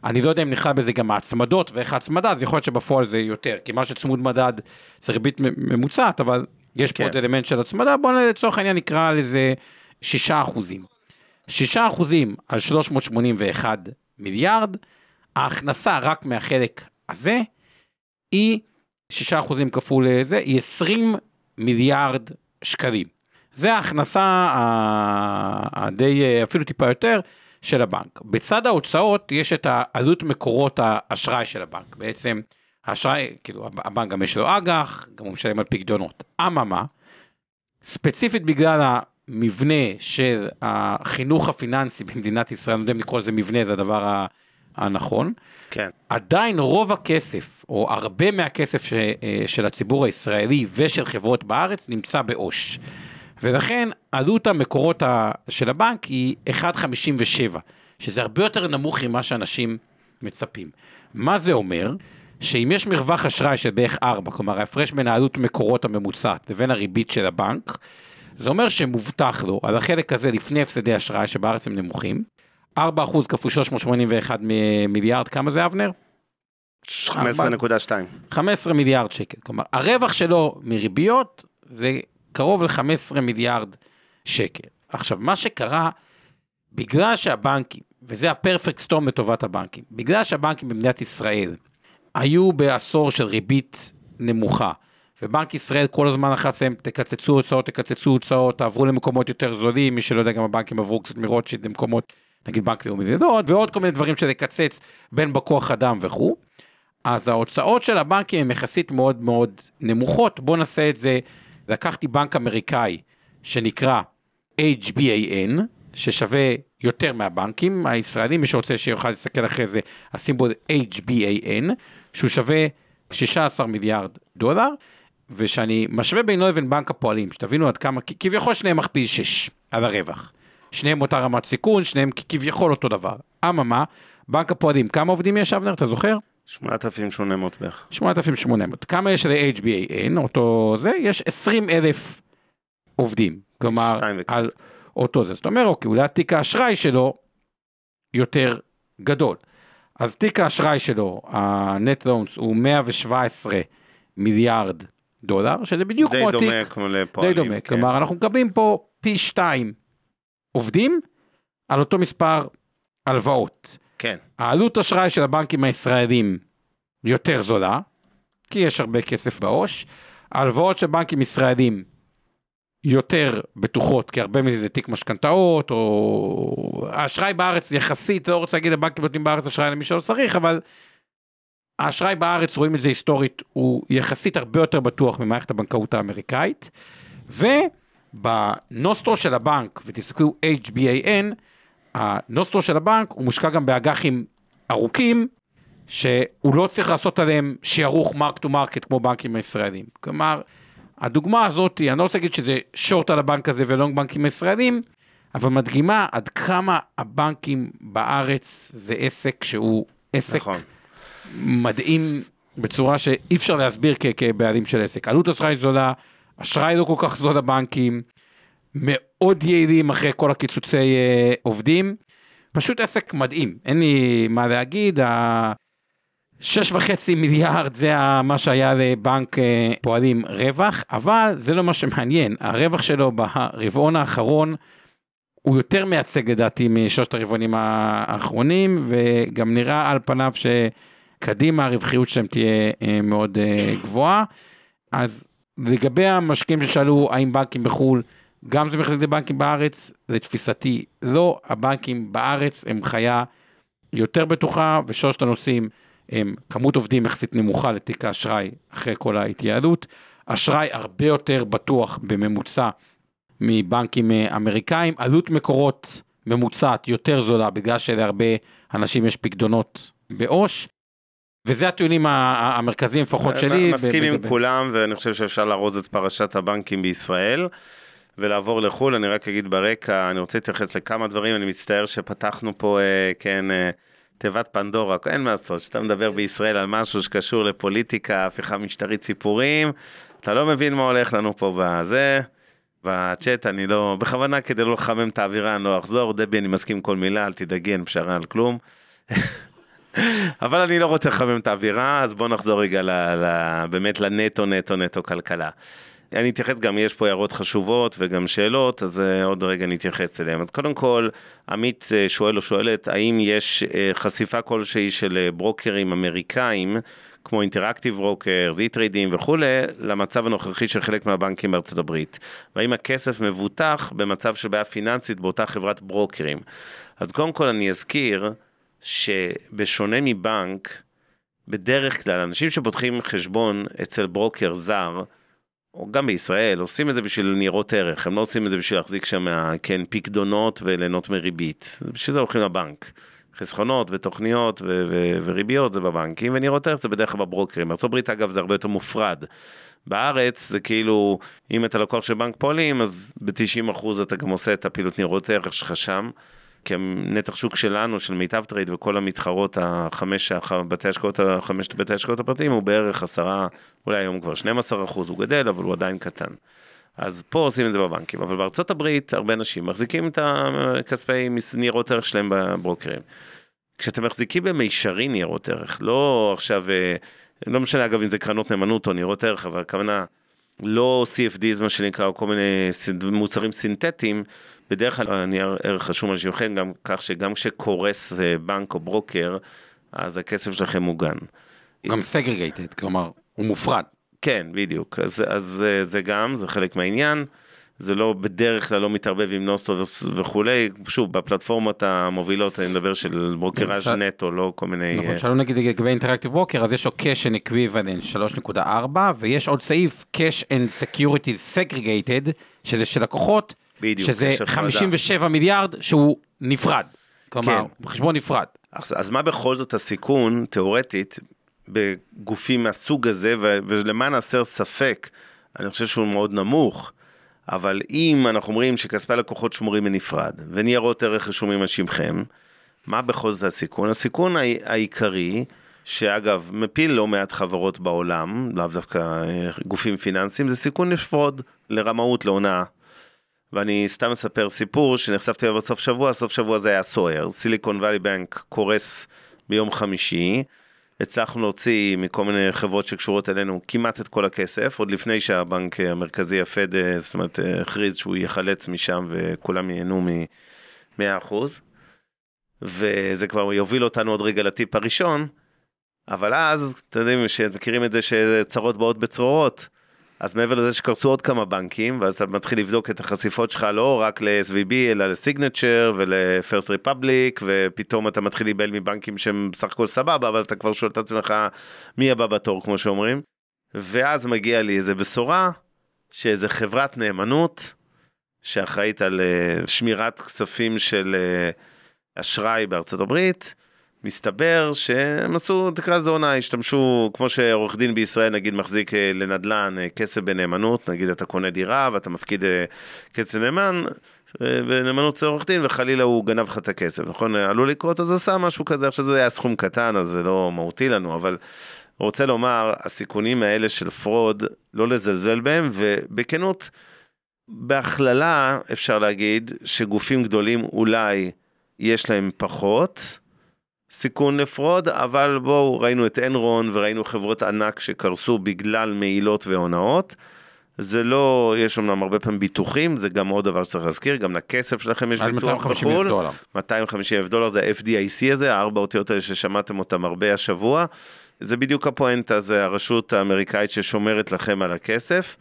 אני לא יודע אם נכלל בזה גם ההצמדות ואיך ההצמדה, אז יכול להיות שבפועל זה יותר, כי מה שצמוד מדד זה ריבית ממוצעת, אבל יש פה כן. עוד אלמנט של הצמדה, בואו לצורך העניין נקרא לזה 6 אחוזים. 6 אחוזים על 381 מיליארד, ההכנסה רק מהחלק הזה היא 6 אחוזים כפול זה, היא 20 מיליארד שקלים. זה ההכנסה הדי, אפילו טיפה יותר, של הבנק. בצד ההוצאות יש את העלות מקורות האשראי של הבנק. בעצם האשראי, כאילו הב- הבנק גם יש לו אג"ח, גם הוא משלם על פקדונות. אממה, ספציפית בגלל המבנה של החינוך הפיננסי במדינת ישראל, אני לא יודע אם לקרוא לזה מבנה, זה הדבר הנכון. כן. עדיין רוב הכסף, או הרבה מהכסף ש, של הציבור הישראלי ושל חברות בארץ נמצא בעו"ש. ולכן עלות המקורות של הבנק היא 1.57, שזה הרבה יותר נמוך ממה שאנשים מצפים. מה זה אומר? שאם יש מרווח אשראי של בערך 4, כלומר ההפרש בין העלות מקורות הממוצעת לבין הריבית של הבנק, זה אומר שמובטח לו על החלק הזה לפני הפסדי אשראי שבארץ הם נמוכים, 4% כפול 381 מ- מיליארד, כמה זה אבנר? 15.2. 15 מיליארד שקל. כלומר, הרווח שלו מריביות זה קרוב ל-15 מיליארד שקל. עכשיו, מה שקרה, בגלל שהבנקים, וזה הפרפקט סטום לטובת הבנקים, בגלל שהבנקים במדינת ישראל היו בעשור של ריבית נמוכה, ובנק ישראל כל הזמן לחץ להם, תקצצו הוצאות, תקצצו הוצאות, תעברו למקומות יותר זולים, מי שלא יודע, גם הבנקים עברו קצת מרוטשילד למקומות, נגיד בנק לאומי לידות, ועוד כל מיני דברים שזה יקצץ בין בכוח אדם וכו'. אז ההוצאות של הבנקים הן יחסית מאוד מאוד נמוכות. בואו נעשה את זה, לקחתי בנק אמריקאי שנקרא HBAN, ששווה יותר מהבנקים הישראלים, מי שרוצה שיוכל להסתכל אחרי זה, הסימבול HBAN, שהוא שווה 16 מיליארד דולר, ושאני משווה בינו לבין בנק הפועלים, שתבינו עד כמה, כביכול שניהם מכפיל 6 על הרווח. שניהם אותה רמת סיכון, שניהם כביכול אותו דבר. אממה, בנק הפועלים, כמה עובדים יש אבנר, אתה זוכר? 8,800 בערך. 8,800. כמה יש ל-HBAN, אותו זה? יש 20 אלף עובדים. כלומר. על אותו זה. זאת אומרת, אוקיי, אולי תיק האשראי שלו יותר גדול. אז תיק האשראי שלו, ה-net loans, הוא 117 מיליארד דולר, שזה בדיוק די כמו התיק. דומה כמו לפועלים. די דומה, כן. כלומר אנחנו מקבלים פה פי שתיים עובדים על אותו מספר הלוואות. כן, העלות אשראי של הבנקים הישראלים יותר זולה, כי יש הרבה כסף בעו"ש. ההלוואות של בנקים ישראלים יותר בטוחות, כי הרבה מזה זה תיק משכנתאות, או האשראי בארץ יחסית, לא רוצה להגיד הבנקים נותנים בארץ אשראי למי שלא צריך, אבל האשראי בארץ, רואים את זה היסטורית, הוא יחסית הרבה יותר בטוח ממערכת הבנקאות האמריקאית, ובנוסטרו של הבנק, ותסתכלו HBAN, הנוסטרו של הבנק הוא מושקע גם באג"חים ארוכים, שהוא לא צריך לעשות עליהם שערוך mark to market כמו בנקים הישראלים. כלומר, הדוגמה הזאת, אני לא רוצה להגיד שזה short על הבנק הזה ו long בנקים ישראלים, אבל מדגימה עד כמה הבנקים בארץ זה עסק שהוא עסק נכון. מדהים בצורה שאי אפשר להסביר כ- כבעלים של עסק. עלות אשראי זולה, אשראי לא כל כך זול לבנקים, מאוד יעילים אחרי כל הקיצוצי אה, עובדים, פשוט עסק מדהים, אין לי מה להגיד, ה... שש וחצי מיליארד זה מה שהיה לבנק אה, פועלים רווח, אבל זה לא מה שמעניין, הרווח שלו ברבעון האחרון הוא יותר מייצג לדעתי משלושת הרבעונים האחרונים, וגם נראה על פניו שקדימה הרווחיות שלהם תהיה אה, מאוד אה, גבוהה. אז לגבי המשקיעים ששאלו האם בנקים בחו"ל, גם זה מחזיק לבנקים בארץ, לתפיסתי לא, הבנקים בארץ הם חיה יותר בטוחה, ושלושת הנושאים הם כמות עובדים יחסית נמוכה לתיק האשראי אחרי כל ההתייעלות, אשראי הרבה יותר בטוח בממוצע מבנקים אה, אמריקאים, עלות מקורות ממוצעת יותר זולה בגלל שלהרבה אנשים יש פקדונות בעו"ש. וזה הטיעונים המרכזיים לפחות שלי. מסכים עם כולם, ואני חושב שאפשר לארוז את פרשת הבנקים בישראל. ולעבור לחו"ל, אני רק אגיד ברקע, אני רוצה להתייחס לכמה דברים, אני מצטער שפתחנו פה, אה, כן, אה, תיבת פנדורה, אין מה לעשות, כשאתה מדבר בישראל על משהו שקשור לפוליטיקה, הפיכה משטרית, סיפורים, אתה לא מבין מה הולך לנו פה בזה. בצ'אט אני לא, בכוונה כדי לא לחמם את האווירה אני לא אחזור, דבי אני מסכים כל מילה, אל תדאגי, אין פשרה על כלום. אבל אני לא רוצה לחמם את האווירה, אז בואו נחזור רגע ל, ל, באמת לנטו נטו נטו כלכלה. אני אתייחס גם, יש פה הערות חשובות וגם שאלות, אז uh, עוד רגע נתייחס אליהן. אז קודם כל, עמית uh, שואל או שואלת, האם יש uh, חשיפה כלשהי של ברוקרים אמריקאים, כמו Interactive Broker, זי טריידים וכולי, למצב הנוכחי של חלק מהבנקים בארצות הברית? והאם הכסף מבוטח במצב של בעיה פיננסית באותה חברת ברוקרים? אז קודם כל אני אזכיר, שבשונה מבנק, בדרך כלל אנשים שפותחים חשבון אצל ברוקר זר, או גם בישראל, עושים את זה בשביל ניירות ערך, הם לא עושים את זה בשביל להחזיק שם, כן, פקדונות וליהנות מריבית, בשביל זה הולכים לבנק. חסכונות ותוכניות ו- ו- וריביות זה בבנקים, וניירות ערך זה בדרך כלל בברוקרים. בארצות אגב זה הרבה יותר מופרד. בארץ זה כאילו, אם אתה לקוח של בנק פועלים, אז ב-90% אתה גם עושה את הפעילות ניירות ערך שלך שם. כי הנתח שוק שלנו, של מיטב Trade וכל המתחרות, החמש, הח- בתי השקעות, החמשת בתי השקעות הפרטיים, הוא בערך עשרה, אולי היום כבר 12 אחוז, הוא גדל, אבל הוא עדיין קטן. אז פה עושים את זה בבנקים, אבל בארצות הברית הרבה אנשים מחזיקים את הכספי ניירות ערך שלהם בברוקרים. כשאתם מחזיקים במישרין ניירות ערך, לא עכשיו, אה, לא משנה אגב אם זה קרנות נאמנות או ניירות ערך, אבל הכוונה לא CFDs מה שנקרא, או כל מיני מוצרים סינתטיים, בדרך כלל הנייר ערך רשום על שמכם, גם כך שגם כשקורס אה, בנק או ברוקר, אז הכסף שלכם מוגן. גם סגרגייטד, כלומר, הוא מופרד. כן, בדיוק. אז, אז אה, זה גם, זה חלק מהעניין. זה לא, בדרך כלל לא מתערבב עם נוסטו וכולי. שוב, בפלטפורמות המובילות, אני מדבר של ברוקראז' למשל- נטו, לא כל מיני... נכון, אה, שאלו נגיד לגבי אינטראקטיב ווקר, אז יש לו cash and equivalent 3.4, ויש עוד סעיף cash and securities segregated, שזה של לקוחות, בדיוק, שזה יש הפרדה. 57 מיליארד שהוא נפרד. כלומר, כן. חשבון נפרד. אז, אז מה בכל זאת הסיכון, תיאורטית, בגופים מהסוג הזה, ו- ולמען הסר ספק, אני חושב שהוא מאוד נמוך, אבל אם אנחנו אומרים שכספי הלקוחות שמורים בנפרד, וניירות ערך רשומים על שמכם, מה בכל זאת הסיכון? הסיכון העי- העיקרי, שאגב, מפיל לא מעט חברות בעולם, לאו דווקא אה, גופים פיננסיים, זה סיכון נפרוד לרמאות, להונאה. ואני סתם אספר סיפור שנחשפתי אליו בסוף שבוע, סוף שבוע זה היה סוער, סיליקון וואלי בנק קורס ביום חמישי, הצלחנו להוציא מכל מיני חברות שקשורות אלינו כמעט את כל הכסף, עוד לפני שהבנק המרכזי, הפד, אה, זאת אומרת, אה, הכריז שהוא יחלץ משם וכולם ייהנו מ-100%. וזה כבר יוביל אותנו עוד רגע לטיפ הראשון, אבל אז, אתם יודעים, שמכירים את זה שצרות באות בצרורות. אז מעבר לזה שקרסו עוד כמה בנקים, ואז אתה מתחיל לבדוק את החשיפות שלך לא רק ל-SVB, אלא לסיגנצ'ר ול-First Republic, ופתאום אתה מתחיל להיבהל מבנקים שהם בסך הכל סבבה, אבל אתה כבר שואל את עצמך מי הבא בתור, כמו שאומרים. ואז מגיע לי איזה בשורה, שאיזה חברת נאמנות, שאחראית על uh, שמירת כספים של uh, אשראי בארצות הברית, מסתבר שהם עשו, תקרא לזה עונה, השתמשו, כמו שעורך דין בישראל נגיד מחזיק אה, לנדל"ן אה, כסף בנאמנות, נגיד אתה קונה דירה ואתה מפקיד אה, כסף נאמן, בנאמנות זה עורך דין וחלילה הוא גנב לך את הכסף, נכון? עלול לקרות אז עשה משהו כזה, עכשיו זה היה סכום קטן אז זה לא מהותי לנו, אבל רוצה לומר, הסיכונים האלה של fraud, לא לזלזל בהם, ובכנות, בהכללה אפשר להגיד שגופים גדולים אולי יש להם פחות, סיכון ל fraud, אבל בואו, ראינו את Enron וראינו חברות ענק שקרסו בגלל מעילות והונאות. זה לא, יש אמנם הרבה פעמים ביטוחים, זה גם עוד דבר שצריך להזכיר, גם לכסף שלכם יש ביטוח בחו"ל. 250 אלף דולר זה ה-FDIC הזה, הארבע אותיות האלה ששמעתם אותם הרבה השבוע. זה בדיוק הפואנטה, זה הרשות האמריקאית ששומרת לכם על הכסף.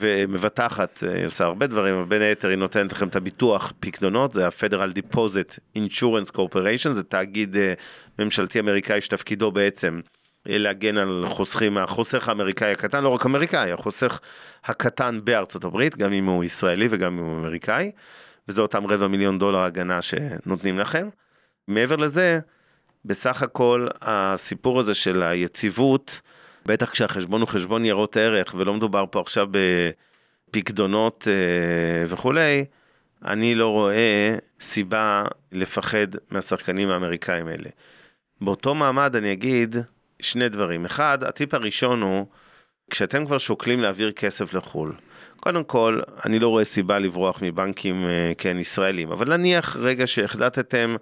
ומבטחת, היא עושה הרבה דברים, אבל בין היתר היא נותנת לכם את הביטוח פקדונות, זה ה-Federal Deposit Insurance Corporation, זה תאגיד אה, ממשלתי אמריקאי שתפקידו בעצם אה, להגן על חוסכים, החוסך האמריקאי הקטן, לא רק אמריקאי, החוסך הקטן בארצות הברית, גם אם הוא ישראלי וגם אם הוא אמריקאי, וזה אותם רבע מיליון דולר הגנה שנותנים לכם. מעבר לזה, בסך הכל הסיפור הזה של היציבות, בטח כשהחשבון הוא חשבון ניירות ערך ולא מדובר פה עכשיו בפקדונות אה, וכולי, אני לא רואה סיבה לפחד מהשחקנים האמריקאים האלה. באותו מעמד אני אגיד שני דברים. אחד, הטיפ הראשון הוא, כשאתם כבר שוקלים להעביר כסף לחו"ל, קודם כל, אני לא רואה סיבה לברוח מבנקים, אה, כן, ישראלים, אבל נניח רגע שהחלטתם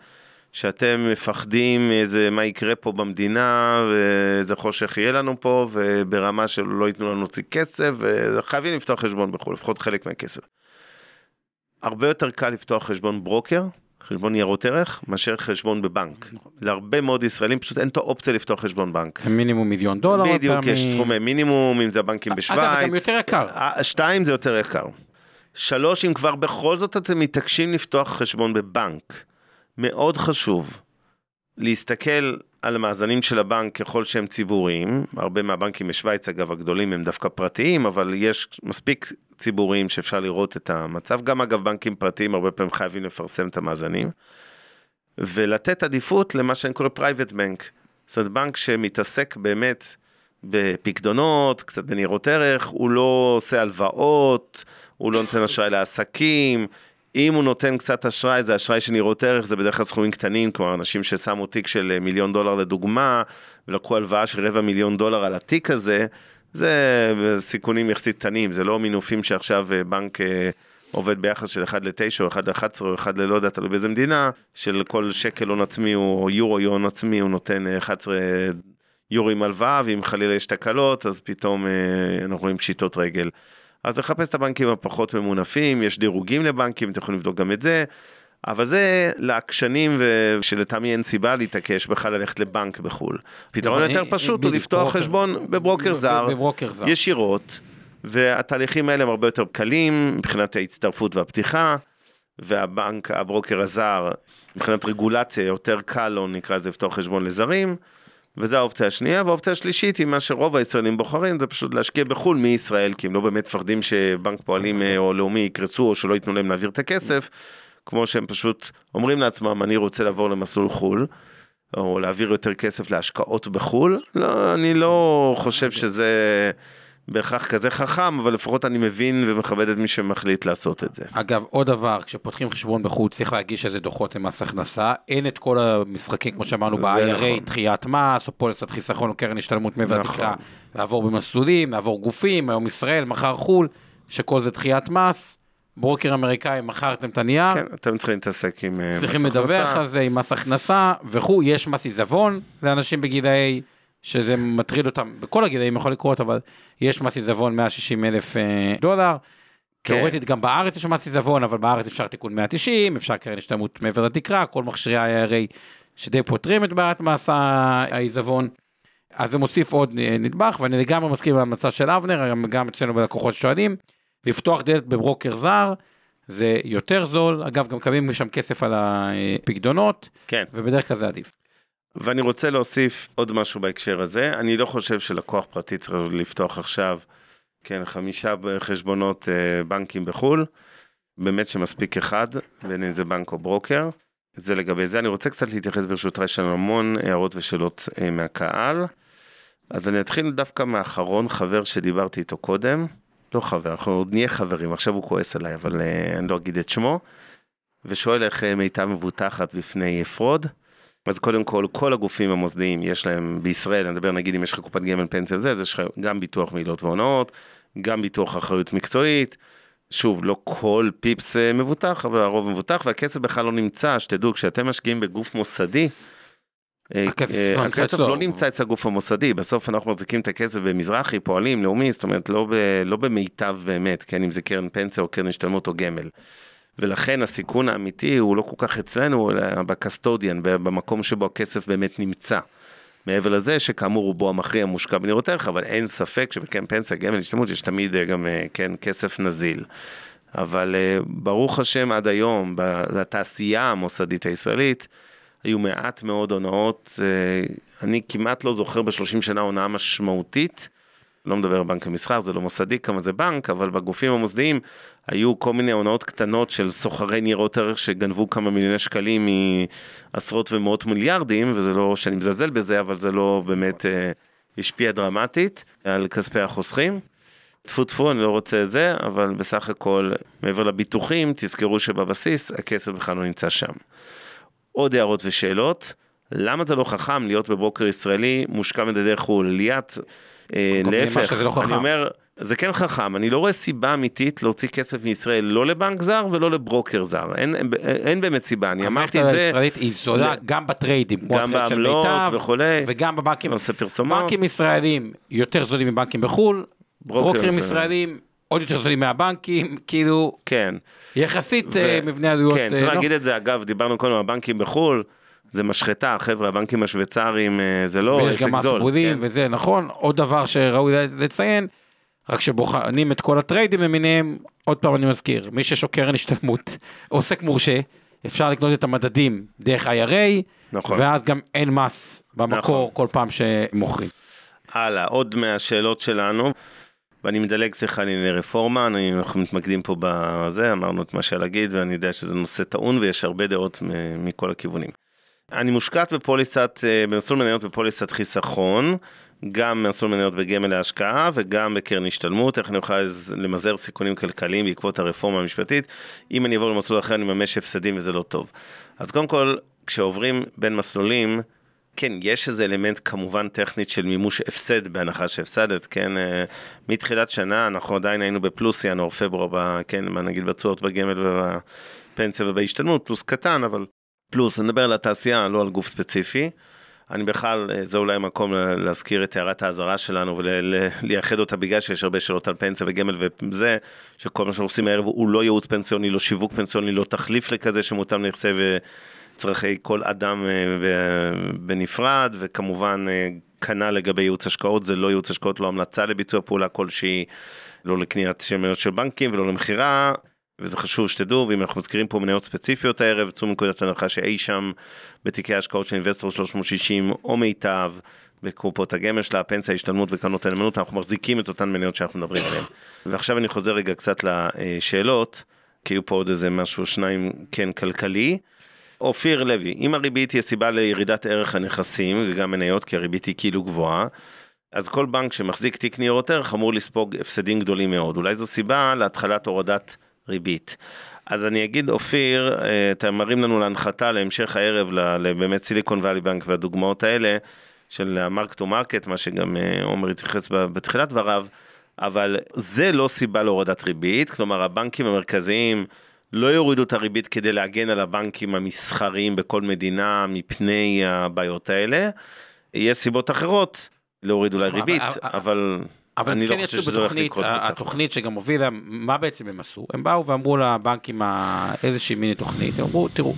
שאתם מפחדים איזה מה יקרה פה במדינה ואיזה חושך יהיה לנו פה וברמה שלא ייתנו לנו להוציא כסף וחייבים לפתוח חשבון בחו"ל, לפחות חלק מהכסף. הרבה יותר קל לפתוח חשבון ברוקר, חשבון ניירות ערך, מאשר חשבון בבנק. להרבה מאוד ישראלים פשוט אין את האופציה לפתוח חשבון בנק. מינימום מיליון דולר. בדיוק, יש סכומי מינימום, אם זה הבנקים בשוויץ. אגב, זה גם יותר יקר. שתיים, זה יותר יקר. שלוש, אם כבר בכל זאת אתם מתעקשים לפתוח חשבון בבנק. מאוד חשוב להסתכל על המאזנים של הבנק ככל שהם ציבוריים, הרבה מהבנקים בשוויץ אגב הגדולים הם דווקא פרטיים, אבל יש מספיק ציבוריים שאפשר לראות את המצב, גם אגב בנקים פרטיים הרבה פעמים חייבים לפרסם את המאזנים, ולתת עדיפות למה שאני קורא private bank, זאת אומרת בנק שמתעסק באמת בפקדונות, קצת בניירות ערך, הוא לא עושה הלוואות, הוא לא נותן אשראי לעסקים, אם הוא נותן קצת אשראי, זה אשראי של נראות ערך, זה בדרך כלל סכומים קטנים, כלומר אנשים ששמו תיק של אה, מיליון דולר לדוגמה, ולקחו הלוואה של רבע מיליון דולר על התיק הזה, זה סיכונים יחסית קטנים, זה לא מינופים שעכשיו אה, בנק אה, עובד ביחס של 1 ל-9 או 1 ל-11 או 1 ללא יודע, תלוי באיזה מדינה, של כל שקל הון עצמי או יורו הון עצמי הוא נותן 11 יורו עם הלוואה, ואם חלילה יש תקלות, אז פתאום אנחנו רואים פשיטות רגל. אז לחפש את הבנקים הפחות ממונפים, יש דירוגים לבנקים, אתם יכולים לבדוק גם את זה, אבל זה לעקשנים ושלטעמי אין סיבה להתעקש בכלל ללכת לבנק בחו"ל. פתרון יותר פשוט הוא לפתוח חשבון בברוקר זר, ישירות, והתהליכים האלה הם הרבה יותר קלים מבחינת ההצטרפות והפתיחה. והבנק, הברוקר הזר, מבחינת רגולציה יותר קל לו, נקרא לזה, לפתוח חשבון לזרים. וזו האופציה השנייה, והאופציה השלישית היא מה שרוב הישראלים בוחרים, זה פשוט להשקיע בחו"ל מישראל, כי הם לא באמת מפחדים שבנק פועלים אה, או לאומי יקרסו או שלא ייתנו להם להעביר את הכסף, כמו שהם פשוט אומרים לעצמם, אני רוצה לעבור למסלול חו"ל. או להעביר יותר כסף להשקעות בחו"ל, לא, אני לא חושב שזה בהכרח כזה חכם, אבל לפחות אני מבין ומכבד את מי שמחליט לעשות את זה. אגב, עוד דבר, כשפותחים חשבון בחוץ צריך להגיש איזה דוחות למס הכנסה, אין את כל המשחקים, כמו שאמרנו, ב-IRA, נכון. דחיית מס, או פוליסת חיסכון או קרן השתלמות מוותיקה, נכון. לעבור במסלולים, לעבור גופים, היום ישראל, מחר חו"ל, שכל זה דחיית מס. ברוקר אמריקאי, מכרתם את הנייר. כן, אתם צריכים להתעסק עם אה, מס הכנסה. צריכים לדווח על זה עם מס הכנסה וכו', יש מס עיזבון לאנשים בגילאי שזה מטריד אותם, בכל הגילאים יכול לקרות, אבל יש מס עיזבון 160 אלף אה, דולר. כן. תאורטית גם בארץ יש מס עיזבון, אבל בארץ אפשר תיקון 190, אפשר קרן השתלמות מעבר לתקרה, כל מכשירי ה-IRA שדי פותרים את בעיית מס העיזבון. אז זה מוסיף עוד אה, נדבך, ואני לגמרי מסכים עם ההמלצה של אבנר, גם, גם אצלנו בלקוחות שואלים, לפתוח דלת בברוקר זר, זה יותר זול, אגב גם מקבלים שם כסף על הפקדונות, כן. ובדרך כלל זה עדיף. ואני רוצה להוסיף עוד משהו בהקשר הזה. אני לא חושב שלקוח פרטי צריך לפתוח עכשיו, כן, חמישה חשבונות אה, בנקים בחו"ל. באמת שמספיק אחד, בין אם זה בנק או ברוקר. זה לגבי זה. אני רוצה קצת להתייחס ברשותך, יש לנו המון הערות ושאלות אה, מהקהל. אז אני אתחיל דווקא מאחרון חבר שדיברתי איתו קודם. לא חבר, אנחנו עוד נהיה חברים, עכשיו הוא כועס עליי, אבל אה, אני לא אגיד את שמו. ושואל איך מיטב מבוטחת בפני fraud. אז קודם כל, כל הגופים המוסדיים, יש להם בישראל, אני מדבר נגיד אם יש לך קופת גמל פנסיה וזה, אז יש לך גם ביטוח מעילות והונאות, גם ביטוח אחריות מקצועית. שוב, לא כל פיפס אה, מבוטח, אבל הרוב מבוטח, והכסף בכלל לא נמצא, שתדעו, כשאתם משקיעים בגוף מוסדי, אה, הכסף אה, לא הכסף. לא נמצא אצל הגוף המוסדי, בסוף אנחנו מחזיקים את הכסף במזרחי, פועלים, לאומי, זאת אומרת, לא, ב, לא במיטב באמת, כן, אם זה קרן פנסיה או קרן השתלמות או גמל. ולכן הסיכון האמיתי הוא לא כל כך אצלנו, אלא בקסטודיאן, במקום שבו הכסף באמת נמצא. מעבר לזה שכאמור רובו המכריע מושקע בניירות ערך, אבל אין ספק שבקרן פנסיה, גמל, השתלמות, יש תמיד אה, גם, אה, כן, כסף נזיל. אבל אה, ברוך השם עד היום, בתעשייה המוסדית הישראלית, היו מעט מאוד הונאות, אני כמעט לא זוכר בשלושים שנה הונאה משמעותית, לא מדבר על בנק המסחר, זה לא מוסדי כמה זה בנק, אבל בגופים המוסדיים היו כל מיני הונאות קטנות של סוחרי ניירות ערך שגנבו כמה מיליוני שקלים מעשרות ומאות מיליארדים, וזה לא שאני מזלזל בזה, אבל זה לא באמת אה, השפיע דרמטית על כספי החוסכים. טפו טפו, אני לא רוצה את זה, אבל בסך הכל, מעבר לביטוחים, תזכרו שבבסיס הכסף בכלל לא נמצא שם. עוד הערות ושאלות, למה זה לא חכם להיות בברוקר ישראלי מושקע מדדי חו"ל? ליאת, אה, להפך, לא. אני אומר, זה כן חכם, אני לא רואה סיבה אמיתית להוציא כסף מישראל לא לבנק זר ולא לברוקר זר, אין, אין, אין באמת סיבה, אני אמרתי את המערכת זה, הישראלית היא זולה ל- גם בטריידים, גם בעמלות וכולי, וגם בבנקים. עושה פרסומות, בנקים ישראלים יותר זולים מבנקים בחו"ל, ברוקר ברוקרים זה- ישראלים עוד יותר זולים מהבנקים, (laughs) כאילו כן, יחסית ו- אה, מבנה עלויות. כן, אה, צריך לא- להגיד את זה, אגב, דיברנו קודם על הבנקים בחו"ל, זה משחטה, חבר'ה, הבנקים השוויצריים אה, זה לא ויש עסק גם מס זול, עבודים כן. וזה נכון עוד דבר שראוי לציין רק שבוחנים את כל הטריידים למיניהם עוד פעם אני מזכיר מי שיש לו קרן השתלמות (laughs) עוסק מורשה אפשר לקנות את המדדים דרך IRA נכון. ואז גם אין מס במקור נכון. כל פעם שמוכרים. הלאה, עוד מהשאלות שלנו, ואני מדלג סליחה לענייני רפורמה, אני, אנחנו מתמקדים פה בזה, אמרנו את מה שהיה להגיד, ואני יודע שזה נושא טעון ויש הרבה דעות מכל הכיוונים. אני מושקעת בפוליסת, אה, במסלול מניות בפוליסת חיסכון, גם מסלול מניות בגמל להשקעה וגם בקרן השתלמות, איך אני אוכל למזער סיכונים כלכליים בעקבות הרפורמה המשפטית. אם אני אעבור למסלול אחר אני ממש הפסדים וזה לא טוב. אז קודם כל, כשעוברים בין מסלולים, כן, יש איזה אלמנט כמובן טכנית של מימוש הפסד בהנחה שהפסדת, כן, אה, מתחילת שנה אנחנו עדיין היינו בפלוס ינואר, פברואר, ב- כן, נגיד בתשואות בגמל ובפנסיה ובהשתלמות, פלוס קטן, אבל פלוס, אני מדבר על התעשייה, לא על גוף ספציפי. אני בכלל, אה, זה אולי מקום לה- להזכיר את הערת האזהרה שלנו ולייחד אותה בגלל שיש הרבה שאלות על פנסיה וגמל וזה, שכל מה שאנחנו עושים הערב הוא לא ייעוץ פנסיוני, לא שיווק פנסיוני, לא תחליף לכזה שמותאם לנכסי וצרכי כל אדם אה, בנפרד, וכמובן אה, כנ"ל לגבי ייעוץ השקעות, זה לא ייעוץ השקעות, לא המלצה לביצוע פעולה כלשהי, לא לקניית שמיות של בנקים ולא למכירה. וזה חשוב שתדעו, ואם אנחנו מזכירים פה מניות ספציפיות הערב, צאו מנקודת הנחה שאי שם בתיקי ההשקעות של אינבסטור 360 או מיטב, בקופות הגמל שלה, הפנסיה, ההשתלמות וקרנות הנאמנות, אנחנו מחזיקים את אותן מניות שאנחנו מדברים עליהן. ועכשיו אני חוזר רגע קצת לשאלות, כי היו פה עוד איזה משהו, שניים, כן, כלכלי. אופיר לוי, אם הריבית היא הסיבה לירידת ערך הנכסים, וגם מניות, כי הריבית היא כאילו גבוהה, אז כל בנק שמחזיק תיק ניירות ערך אמור לספוג הפסדים גדולים מאוד. אולי זו סיבה להתחלת הורדת ריבית. אז אני אגיד, אופיר, אה, אתה מרים לנו להנחתה להמשך הערב, לבאמת Silicon Valley Bank והדוגמאות האלה, של ה mark to market, מה שגם אה, עומר התייחס בתחילת דבריו, אבל זה לא סיבה להורדת ריבית, כלומר הבנקים המרכזיים לא יורידו את הריבית כדי להגן על הבנקים המסחריים בכל מדינה מפני הבעיות האלה, יש סיבות אחרות להוריד אולי אבל- ריבית, אבל- אבל אני כן לא חושב שזה הולך לקרות כל כך. התוכנית שגם הובילה, מה בעצם הם עשו? הם באו ואמרו לבנקים איזושהי מיני תוכנית, הם אמרו, תראו,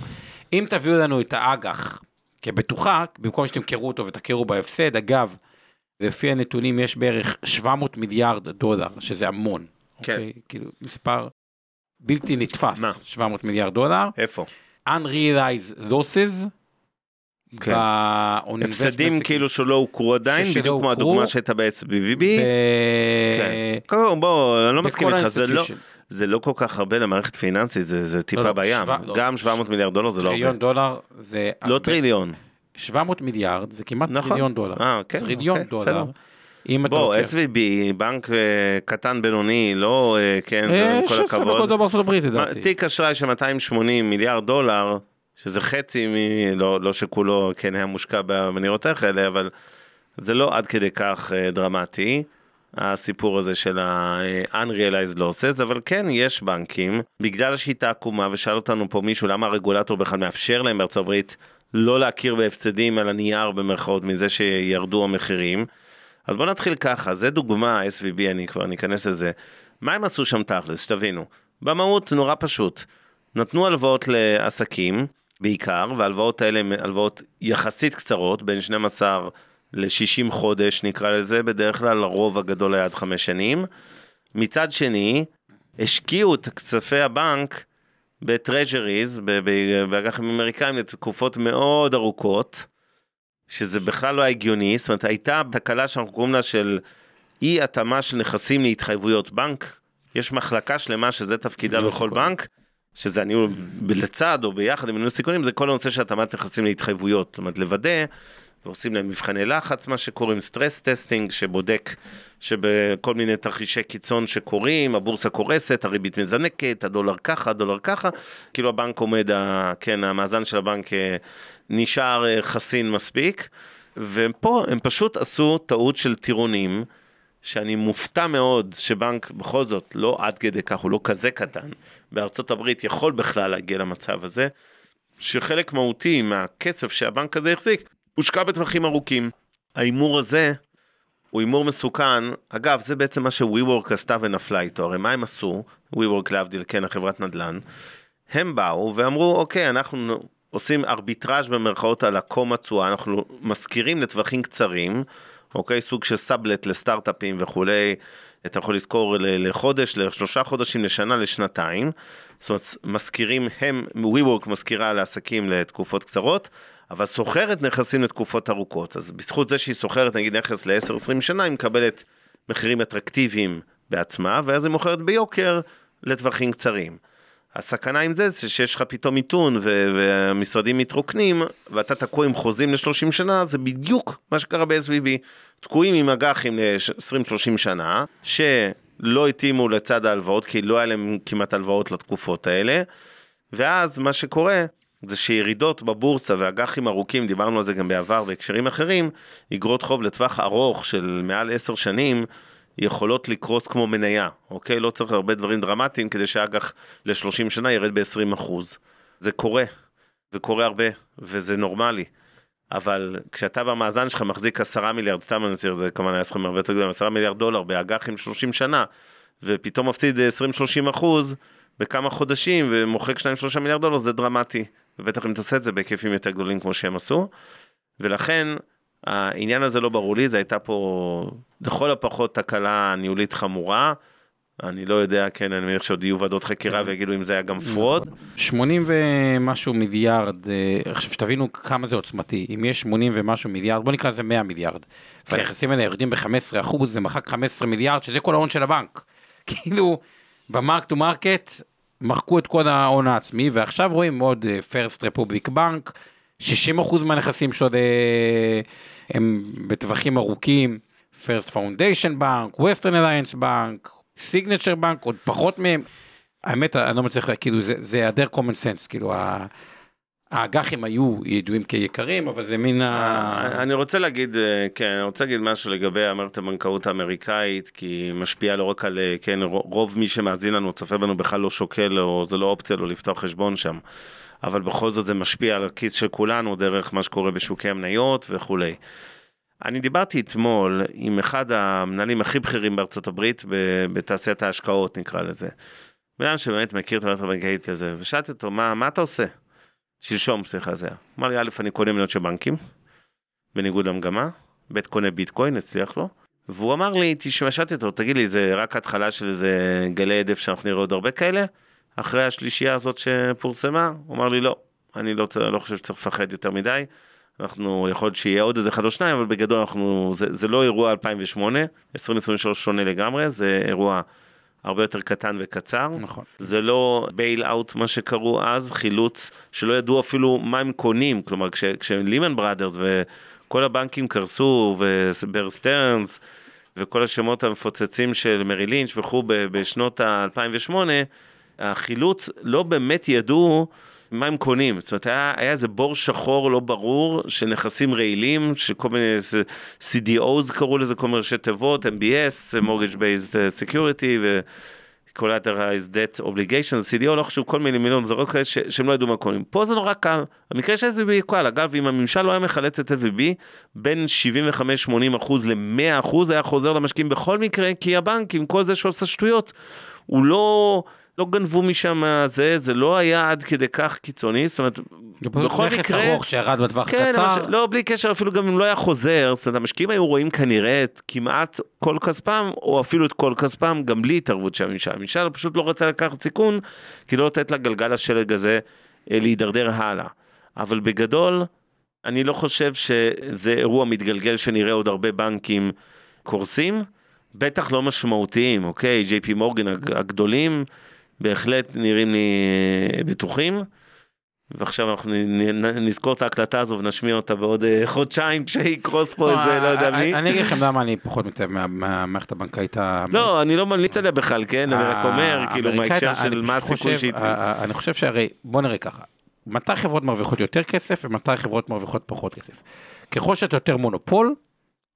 אם תביאו לנו את האג"ח כבטוחה, במקום שתמכרו אותו ותכירו בהפסד, אגב, לפי הנתונים יש בערך 700 מיליארד דולר, שזה המון, כן. אוקיי? כאילו, מספר בלתי נתפס, מה? 700 מיליארד דולר, איפה? unrealized losses, כן. הפסדים כאילו שלא הוכרו עדיין, בדיוק כמו. הדוגמה שהייתה ב-SBVB. ב- כן. בוא, אני לא מסכים איתך, זה לא-. זה לא כל כך הרבה למערכת פיננסית, זה זה לא, טיפה לא, בים. שבע- לא. גם 700 מיליארד דולר זה לא טריליון הרבה. דולר זה... לא הרבה. טריליון. 700 מיליארד זה כמעט נכון. טריליון דולר. אה, כן, טריליון אוקיי, דולר. בסדר. אם אתה בוא, לוקח... SVB, בנק אה, קטן בינוני, לא, אה, כן, זה אה, עם כל 16 הכבוד. בגודל בארצות הברית לדעתי. תיק אשראי של 280 מיליארד דולר, שזה חצי, מ... לא, לא שכולו כן היה מושקע במניות האלה, אבל זה לא עד כדי כך אה, דרמטי, הסיפור הזה של ה-unrealized losses, אבל כן, יש בנקים, בגלל השיטה העקומה, ושאל אותנו פה מישהו למה הרגולטור בכלל מאפשר להם בארצות הברית לא להכיר בהפסדים על הנייר במרכאות מזה שירדו המחירים. אז בוא נתחיל ככה, זה דוגמה, SVB, אני כבר ניכנס לזה. מה הם עשו שם תכלס, שתבינו. במהות נורא פשוט. נתנו הלוואות לעסקים, בעיקר, וההלוואות האלה הן הלוואות יחסית קצרות, בין 12 ל-60 חודש נקרא לזה, בדרך כלל הרוב הגדול היה עד חמש שנים. מצד שני, השקיעו את כספי הבנק ב Treasuries, באג"חים אמריקאים לתקופות מאוד ארוכות, שזה בכלל לא הגיוני, זאת אומרת הייתה תקלה שאנחנו קוראים לה של אי התאמה של נכסים להתחייבויות בנק, יש מחלקה שלמה שזה תפקידה ניהול בכל סיכונים. בנק, שזה הניהול לצד או ביחד עם ניהול סיכונים, זה כל הנושא של התאמת נכסים להתחייבויות, זאת אומרת לוודא, ועושים להם מבחני לחץ, מה שקוראים stress testing, שבודק שבכל מיני תרחישי קיצון שקורים, הבורסה קורסת, הריבית מזנקת, הדולר ככה, הדולר ככה, כאילו הבנק עומד, כן, המאזן של הבנק אה, נשאר אה, חסין מספיק, ופה הם פשוט עשו טעות של טירונים, שאני מופתע מאוד שבנק בכל זאת לא עד כדי כך, הוא לא כזה קטן, בארצות הברית יכול בכלל להגיע למצב הזה, שחלק מהותי מהכסף שהבנק הזה החזיק, הושקע בטווחים ארוכים. ההימור הזה הוא הימור מסוכן, אגב זה בעצם מה ש-WeWork עשתה ונפלה איתו, הרי מה הם עשו, WeWork להבדיל, כן, החברת נדל"ן, הם באו ואמרו אוקיי אנחנו עושים ארביטראז' במרכאות על הקום התשואה, אנחנו משכירים לטווחים קצרים, אוקיי, סוג של סאבלט לסטארט-אפים וכולי, אתה יכול לזכור לחודש, לשלושה חודשים, לשנה, לשנתיים, זאת אומרת משכירים הם, WeWork משכירה לעסקים לתקופות קצרות, אבל סוחרת נכסים לתקופות ארוכות, אז בזכות זה שהיא סוחרת נגיד נכס ל-10-20 שנה, היא מקבלת מחירים אטרקטיביים בעצמה, ואז היא מוכרת ביוקר לטווחים קצרים. הסכנה עם זה זה שיש לך פתאום מיתון והמשרדים מתרוקנים ואתה תקוע עם חוזים ל-30 שנה, זה בדיוק מה שקרה ב-SVB. תקועים עם אג"חים ל-20-30 שנה, שלא התאימו לצד ההלוואות, כי לא היה להם כמעט הלוואות לתקופות האלה, ואז מה שקורה זה שירידות בבורסה ואג"חים ארוכים, דיברנו על זה גם בעבר בהקשרים אחרים, אגרות חוב לטווח ארוך של מעל 10 שנים, יכולות לקרוס כמו מניה, אוקיי? לא צריך הרבה דברים דרמטיים כדי שאג"ח ל-30 שנה ירד ב-20 זה קורה, וקורה הרבה, וזה נורמלי. אבל כשאתה במאזן שלך מחזיק 10 מיליארד, סתם אני אציר, זה כמובן היה סכום הרבה יותר גדול, 10 מיליארד דולר באג"חים 30 שנה, ופתאום מפסיד 20-30 אחוז בכמה חודשים ומוחק 2-3 מיליארד דולר, זה דרמטי. ובטח אם אתה עושה את זה בהיקפים יותר גדולים כמו שהם עשו. ולכן העניין הזה לא ברור לי, זה הייתה פה לכל הפחות תקלה ניהולית חמורה. אני לא יודע, כן, אני מניח שעוד יהיו ועדות חקירה כן. ויגידו אם זה היה גם fraud. 80 ומשהו מיליארד, אה, עכשיו שתבינו כמה זה עוצמתי, אם יש 80 ומשהו מיליארד, בוא נקרא לזה 100 מיליארד, כן. והנכסים האלה יורדים ב-15 אחוז, זה מחק 15 מיליארד, שזה כל ההון של הבנק. (laughs) כאילו, ב mark to market, מחקו את כל ההון העצמי, ועכשיו רואים עוד First Republic Bank, 60 אחוז מהנכסים שלו אה, הם בטווחים ארוכים, First Foundation Bank, Western Alliance Bank, Signature Bank, עוד פחות מהם. האמת, אני לא מצליח, כאילו, זה, היעדר common sense, כאילו, האג"חים היו ידועים כיקרים, אבל זה מין ה... אה, אני רוצה להגיד, אה, כן, אני רוצה להגיד משהו לגבי המערכת הבנקאות האמריקאית, כי היא משפיעה לא רק על, אה, כן, רוב מי שמאזין לנו, צופה בנו, בכלל לא שוקל, או זה לא אופציה לו לפתוח חשבון שם. אבל בכל זאת זה משפיע על הכיס של כולנו, דרך מה שקורה בשוקי המניות וכולי. אני דיברתי אתמול עם אחד המנהלים הכי בכירים בארצות הברית בתעשיית ההשקעות נקרא לזה. בן אדם שבאמת מכיר את המערכת הבנקאית הזה, ושאלתי אותו, מה, מה אתה עושה? שלשום, סליחה, זה היה. אמר לי, א', אני קונה מניות של בנקים, בניגוד למגמה, ב', קונה ביטקוין, הצליח לו. והוא אמר לי, תשמע, שאלתי אותו, תגיד לי, זה רק התחלה של איזה גלי עדף שאנחנו נראה עוד הרבה כאלה? אחרי השלישייה הזאת שפורסמה? הוא אמר לי, לא, אני לא, לא חושב שצריך לפחד יותר מדי. אנחנו, יכול להיות שיהיה עוד איזה אחד או שניים, אבל בגדול אנחנו, זה, זה לא אירוע 2008, 2023 שונה לגמרי, זה אירוע הרבה יותר קטן וקצר. נכון. זה לא bail out מה שקראו אז, חילוץ שלא ידעו אפילו מה הם קונים, כלומר כש, כש Lehman Brothers וכל הבנקים קרסו ו Bear Stearns וכל השמות המפוצצים של Merrill Lynch וכו' בשנות ה-2008, החילוץ לא באמת ידעו מה הם קונים, זאת אומרת היה, היה איזה בור שחור לא ברור של נכסים רעילים, שכל מיני CDOs קראו לזה, כל מיני ראשי תיבות, MBS, Mortgage Based Security ו... collateralized debt obligations, CDO, לא חשוב, כל מיני מיליון זרות כאלה ש- שהם לא ידעו מה קונים. פה זה נורא קל, המקרה של SVB קל, אגב, אם הממשל לא היה מחלץ את SVB, בין 75-80 אחוז ל-100 אחוז היה חוזר למשקיעים בכל מקרה, כי הבנק, עם כל זה שעושה שטויות, הוא לא... לא גנבו משם זה, זה לא היה עד כדי כך קיצוני, זאת אומרת, בכל מקרה... נכס ארוך שירד בטווח כן, קצר. אבל, לא, בלי קשר, אפילו גם אם לא היה חוזר, זאת אומרת, המשקיעים היו רואים כנראה את כמעט כל כספם, או אפילו את כל כספם, גם בלי התערבות של הממשל. הממשל פשוט לא רצה לקחת סיכון, כי לא לתת לגלגל השלג הזה אה, להידרדר הלאה. אבל בגדול, אני לא חושב שזה אירוע מתגלגל שנראה עוד הרבה בנקים קורסים. בטח לא משמעותיים, אוקיי? ג'יי פי מורגן הגדולים. בהחלט נראים לי אה, בטוחים. ועכשיו אנחנו נזכור את ההקלטה הזו ונשמיע אותה בעוד אה, חודשיים (laughs) כשיקרוס פה איזה לא יודע מי. אני אגיד לכם למה אני פחות מתאהב מהמערכת הבנקאית. לא, אני לא ממליץ עליה בכלל, כן? אני רק אומר, כאילו, מההקשר של מה הסיכוי שהיא... אני חושב שהרי, בוא נראה ככה, מתי חברות מרוויחות יותר כסף ומתי חברות מרוויחות פחות כסף. ככל שאתה יותר מונופול,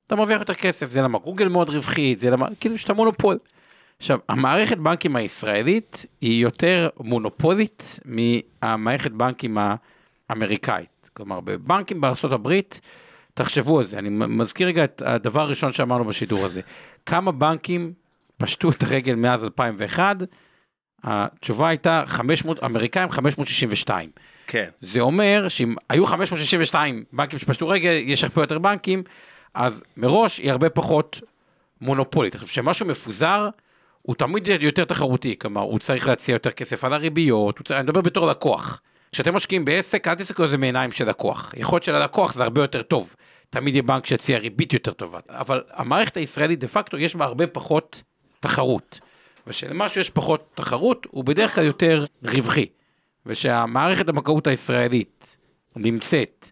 אתה מרוויח יותר כסף, זה למה גוגל מאוד רווחית, זה למה, כאילו שאתה מונופול. עכשיו, המערכת בנקים הישראלית היא יותר מונופולית מהמערכת בנקים האמריקאית. כלומר, בבנקים הברית, תחשבו על זה, אני מזכיר רגע את הדבר הראשון שאמרנו בשידור הזה. כמה בנקים פשטו את הרגל מאז 2001? התשובה הייתה 500, אמריקאים 562. כן. זה אומר שאם היו 562 בנקים שפשטו רגל, יש הרבה יותר בנקים, אז מראש היא הרבה פחות מונופולית. עכשיו, כשמשהו מפוזר, הוא תמיד יותר תחרותי, כלומר, הוא צריך להציע יותר כסף על הריביות, צריך, אני מדבר בתור לקוח. כשאתם משקיעים בעסק, אל תסתכלו על זה מעיניים של לקוח. יכול להיות שללקוח זה הרבה יותר טוב. תמיד יהיה בנק שיציע ריבית יותר טובה. אבל המערכת הישראלית דה פקטו יש בה הרבה פחות תחרות. ושלמשהו יש פחות תחרות, הוא בדרך כלל יותר רווחי. ושהמערכת הבנקאות הישראלית נמצאת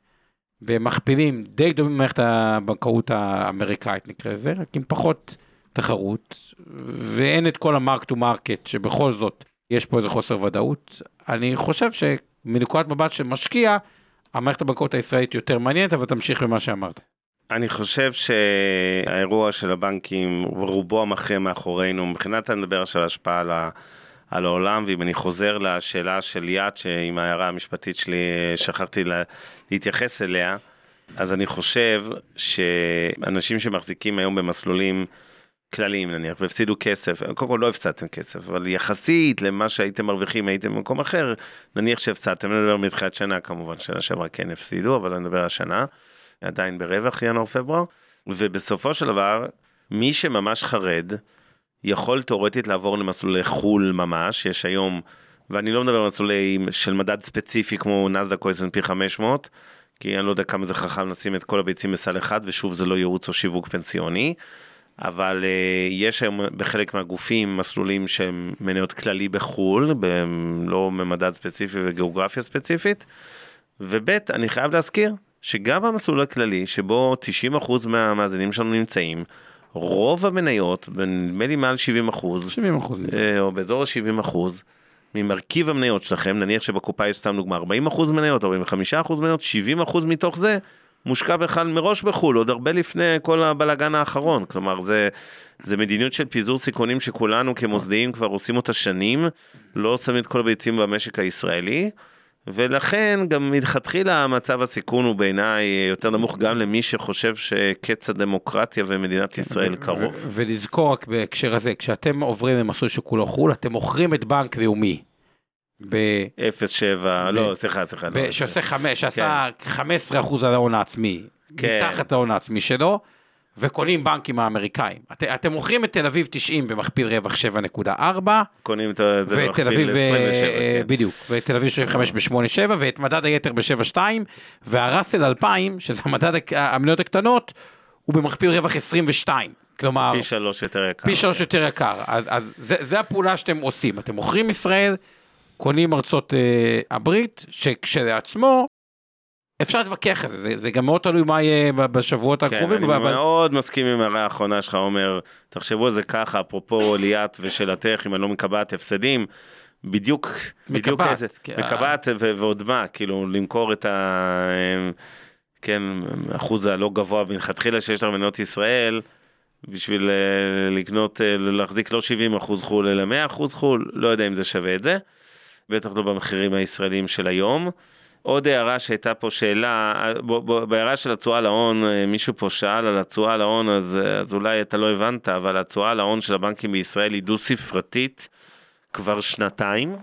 במכפילים די דומים למערכת הבנקאות האמריקאית נקרא לזה, רק עם פחות תחרות, ואין את כל ה mark to market, שבכל זאת יש פה איזה חוסר ודאות. אני חושב שמנקודת מבט של משקיע, המערכת הבנקאות הישראלית יותר מעניינת, אבל תמשיך במה שאמרת. אני חושב שהאירוע של הבנקים, רובו המכריע מאחורינו, מבחינת אני מדבר עכשיו על השפעה על, ה, על העולם, ואם אני חוזר לשאלה של יד, שעם ההערה המשפטית שלי שכחתי לה, להתייחס אליה, אז אני חושב שאנשים שמחזיקים היום במסלולים כלליים נניח, והפסידו כסף, קודם כל לא הפסדתם כסף, אבל יחסית למה שהייתם מרוויחים הייתם במקום אחר, נניח שהפסדתם, אני מדבר מתחילת שנה כמובן, שנה שעברה כן הפסידו, אבל אני מדבר השנה, עדיין ברווח ינואר-פברואר, ובסופו של דבר, מי שממש חרד, יכול תאורטית לעבור למסלולי חו"ל ממש, יש היום, ואני לא מדבר על מסלולי של מדד ספציפי כמו נסדק או S&P 500, כי אני לא יודע כמה זה חכם לשים את כל הביצים בסל אחד, ושוב זה לא ייעוץ או שיווק פנסיוני. אבל uh, יש היום בחלק מהגופים מסלולים שהם מניות כללי בחו"ל, לא ממדד ספציפי וגיאוגרפיה ספציפית. וב' אני חייב להזכיר שגם במסלול הכללי, שבו 90% מהמאזינים שלנו נמצאים, רוב המניות, נדמה לי מעל 70 אחוז, 70 אחוז, uh, או באזור ה-70 אחוז, ממרכיב המניות שלכם, נניח שבקופה יש סתם דוגמה 40 אחוז מניות, 45 אחוז מניות, 70 אחוז מתוך זה מושקע בכלל מראש בחו"ל, עוד הרבה לפני כל הבלגן האחרון. כלומר, זה, זה מדיניות של פיזור סיכונים שכולנו כמוסדיים כבר עושים אותה שנים, לא שמים את כל הביצים במשק הישראלי, ולכן גם מלכתחילה מצב הסיכון הוא בעיניי יותר נמוך גם למי שחושב שקץ הדמוקרטיה ומדינת ישראל קרוב. ולזכור רק בהקשר הזה, כשאתם עוברים למסלול שכולו חו"ל, אתם מוכרים את בנק לאומי. ב- 0.7, לא, סליחה, סליחה. ב- לא, שעושה חמש, שעשה 15% על ההון העצמי, כן. מתחת להון העצמי שלו, וקונים בנקים האמריקאים. את, אתם מוכרים את תל אביב 90 במכפיל רווח 7.4, קונים את זה במכפיל אביב, 27, אה, כן. בדיוק, ותל אביב 75 ב-8.7, ואת מדד היתר ב-7.2, והראסל 2000, שזה המדד המניות הקטנות, הוא במכפיל רווח 22. כלומר, פי שלוש יותר יקר. פי שלוש יותר יקר. אז, אז זה, זה הפעולה שאתם עושים. אתם מוכרים ישראל, קונים ארצות אה, הברית, שכשלעצמו, אפשר להתווכח על זה, זה, זה גם מאוד תלוי מה יהיה בשבועות כן, הקרובים, אני אבל מאוד מסכים עם ההערה האחרונה שלך, עומר, תחשבו על זה ככה, אפרופו ליאת ושאלתך, אם אני לא מקבעת הפסדים, בדיוק, בדיוק מקבעת, איזה, כן. מקבעת ו- ועוד מה, כאילו למכור את ה... כן, אחוז הלא גבוה מלכתחילה שיש לך במדינות ישראל, בשביל אה, לקנות, אה, להחזיק לא 70 אחוז חו"ל אלא 100 אחוז חו"ל, לא יודע אם זה שווה את זה, בטח לא במחירים הישראלים של היום. עוד הערה שהייתה פה שאלה, בהערה של התשואה להון, אה, מישהו פה שאל על התשואה להון, אז, אז אולי אתה לא הבנת, אבל התשואה להון של הבנקים בישראל היא דו ספרתית כבר שנתיים,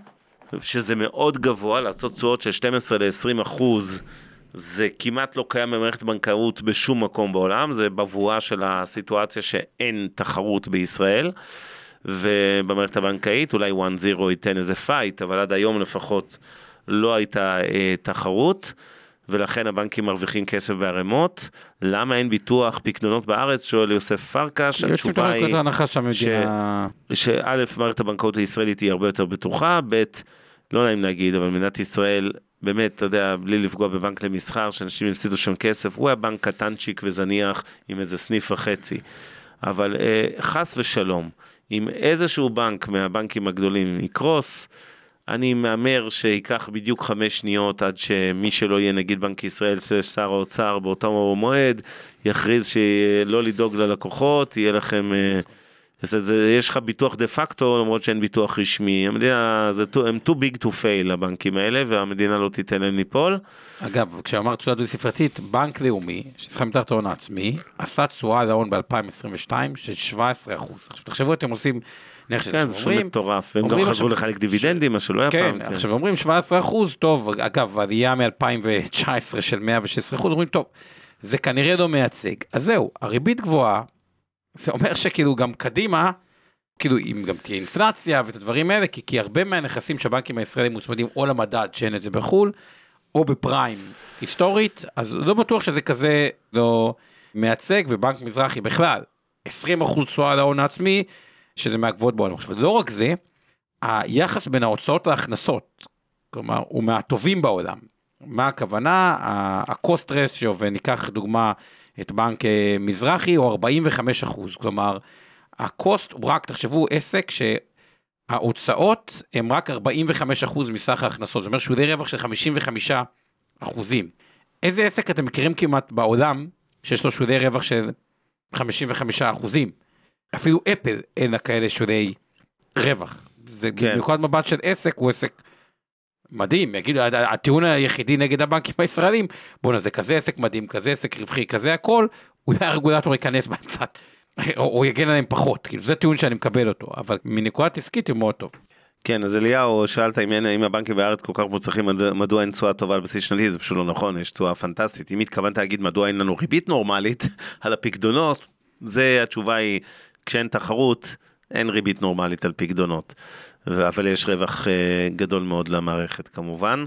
שזה מאוד גבוה, לעשות תשואות של 12 ל-20 אחוז, זה כמעט לא קיים במערכת בנקאות בשום מקום בעולם, זה בבואה של הסיטואציה שאין תחרות בישראל. ובמערכת הבנקאית אולי 1-0 ייתן איזה fight, אבל עד היום לפחות לא הייתה אה, תחרות, ולכן הבנקים מרוויחים כסף בערימות. למה אין ביטוח פקדונות בארץ? שואל יוסף פרקש, יש התשובה היא... נקודת הנחה שהמדינה... שא', מערכת הבנקאות הישראלית היא הרבה יותר בטוחה, ב', לא נעים להגיד, אבל מדינת ישראל, באמת, אתה יודע, בלי לפגוע בבנק למסחר, שאנשים יפסידו שם כסף, הוא היה בנק קטנצ'יק וזניח עם איזה סניף וחצי. אבל אה, חס ושלום, אם איזשהו בנק מהבנקים הגדולים יקרוס, אני מהמר שייקח בדיוק חמש שניות עד שמי שלא יהיה נגיד בנק ישראל, שר האוצר באותו מועד, יכריז שלא לדאוג ללקוחות, יהיה לכם... אה, זה, יש לך ביטוח דה פקטו למרות שאין ביטוח רשמי, המדינה, זה, too- הם too big to fail הבנקים האלה והמדינה לא תיתן להם ליפול. אגב, כשאמרת תשואה דו ספרתית, בנק לאומי, שצריך מתחת ההון העצמי, עשה תשואה להון ב-2022 של 17 אחוז. עכשיו תחשבו, אתם עושים נכס, כן, זה פשוט מטורף, והם גם עכשיו- לחלק דיבידנדים, מה שלא היה כן, פעם. עכשיו אומרים 17 אחוז, טוב, אגב, עלייה מ-2019 של 116 אחוז, אומרים, טוב, זה כנראה לא מייצג. אז זהו, הריבית גבוהה, זה אומר שכאילו גם קדימה, כאילו אם גם תהיה אינפלציה ואת הדברים האלה, כי, כי הרבה מהנכסים שהבנקים הישראלים מוצמדים או למדד שאין את זה בחו"ל, או בפריים היסטורית, אז לא בטוח שזה כזה לא מייצג, ובנק מזרחי בכלל, 20% תשואה על ההון העצמי, שזה מהגבוהות בעולם. עכשיו, לא רק זה, היחס בין ההוצאות להכנסות, כלומר, הוא מהטובים בעולם. מה הכוונה? ה-cost ratio, וניקח דוגמה את בנק אה, מזרחי, הוא 45 אחוז, כלומר, ה-cost הוא רק, תחשבו, עסק שההוצאות הם רק 45 אחוז מסך ההכנסות, זאת אומרת שהוא די רווח של 55 אחוזים. איזה עסק אתם מכירים כמעט בעולם שיש לו שודי רווח של 55 אחוזים? אפילו אפל אין לה כאלה שודי רווח. זה כן. במיוחד מבט של עסק, הוא עסק מדהים, יגידו, הטיעון היחידי נגד הבנקים הישראלים, בואנה זה כזה עסק מדהים, כזה עסק רווחי, כזה הכל, אולי הרגולטור ייכנס קצת, או, או יגן עליהם פחות, כאילו זה טיעון שאני מקבל אותו, אבל מנקודת עסקית הוא מאוד טוב. כן, אז אליהו, שאלת אם, אין, אם הבנקים בארץ כל כך מוצלחים, מד- מדוע אין תשואה טובה על בסיס שנתי, זה פשוט לא נכון, יש תשואה פנטסטית. אם התכוונת להגיד מדוע אין לנו ריבית נורמלית (laughs) על הפקדונות, זה התשובה היא, כשאין תחרות, אין ריבית נורמלית על פקדונות. אבל יש רווח אה, גדול מאוד למערכת כמובן.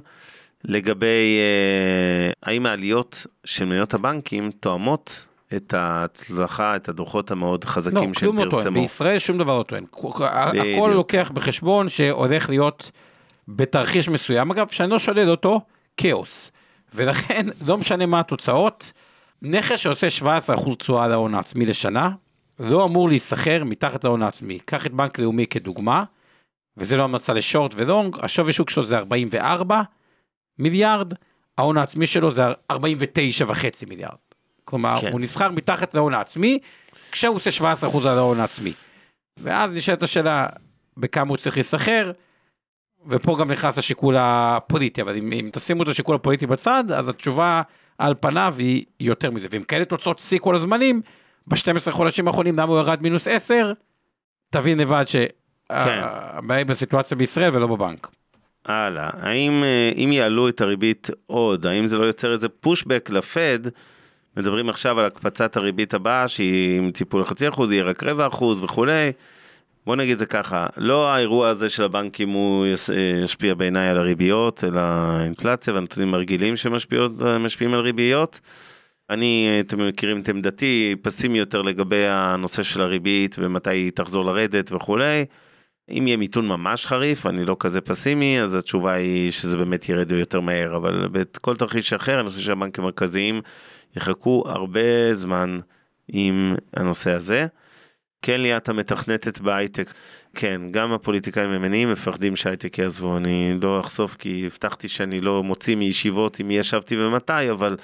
לגבי אה, האם העליות של מניות הבנקים תואמות את ההצלחה, את הדוחות המאוד לא, חזקים שהם כלום לא טוען, פרסמו. בישראל שום דבר לא טוען, הכל. לוקח בחשבון שהולך להיות בתרחיש מסוים, אגב, שאני לא שולל אותו, כאוס, ולכן לא משנה מה התוצאות, נכס שעושה 17% תשואה על ההון העצמי לשנה, לא אמור להיסחר מתחת להון העצמי. קח את בנק לאומי כדוגמה, וזה לא המלצה לשורט ולונג, השווי שוק שלו זה 44 מיליארד, ההון העצמי שלו זה 49 וחצי מיליארד. כלומר, כן. הוא נסחר מתחת להון העצמי, כשהוא עושה 17% על ההון העצמי. ואז נשאלת השאלה, בכמה הוא צריך להיסחר, ופה גם נכנס השיקול הפוליטי, אבל אם, אם תשימו את השיקול הפוליטי בצד, אז התשובה על פניו היא יותר מזה. ועם כאלה תוצאות שיא כל הזמנים, ב-12 חודשים האחרונים למה הוא ירד מינוס 10, תבין לבד שהבעיה היא בסיטואציה בישראל ולא בבנק. הלאה, האם אה, אם יעלו את הריבית עוד, האם זה לא יוצר איזה פושבק לפד? מדברים עכשיו על הקפצת הריבית הבאה שהיא עם טיפול לחצי אחוז, יהיה רק רבע אחוז וכולי. בוא נגיד זה ככה, לא האירוע הזה של הבנקים הוא אה, ישפיע בעיניי על הריביות, אלא האינפלציה והנתונים הרגילים שמשפיעים על ריביות. אני, אתם מכירים את עמדתי, פסימי יותר לגבי הנושא של הריבית ומתי היא תחזור לרדת וכולי. אם יהיה מיתון ממש חריף, אני לא כזה פסימי, אז התשובה היא שזה באמת ירד יותר מהר, אבל בכל תרחיש אחר, אני חושב שהבנקים המרכזיים יחכו הרבה זמן עם הנושא הזה. כן ליאת המתכנתת בהייטק, כן, גם הפוליטיקאים הימניים מפחדים שההייטק יעזבו, אני לא אחשוף כי הבטחתי שאני לא מוציא מישיבות עם מי ישבתי ומתי, אבל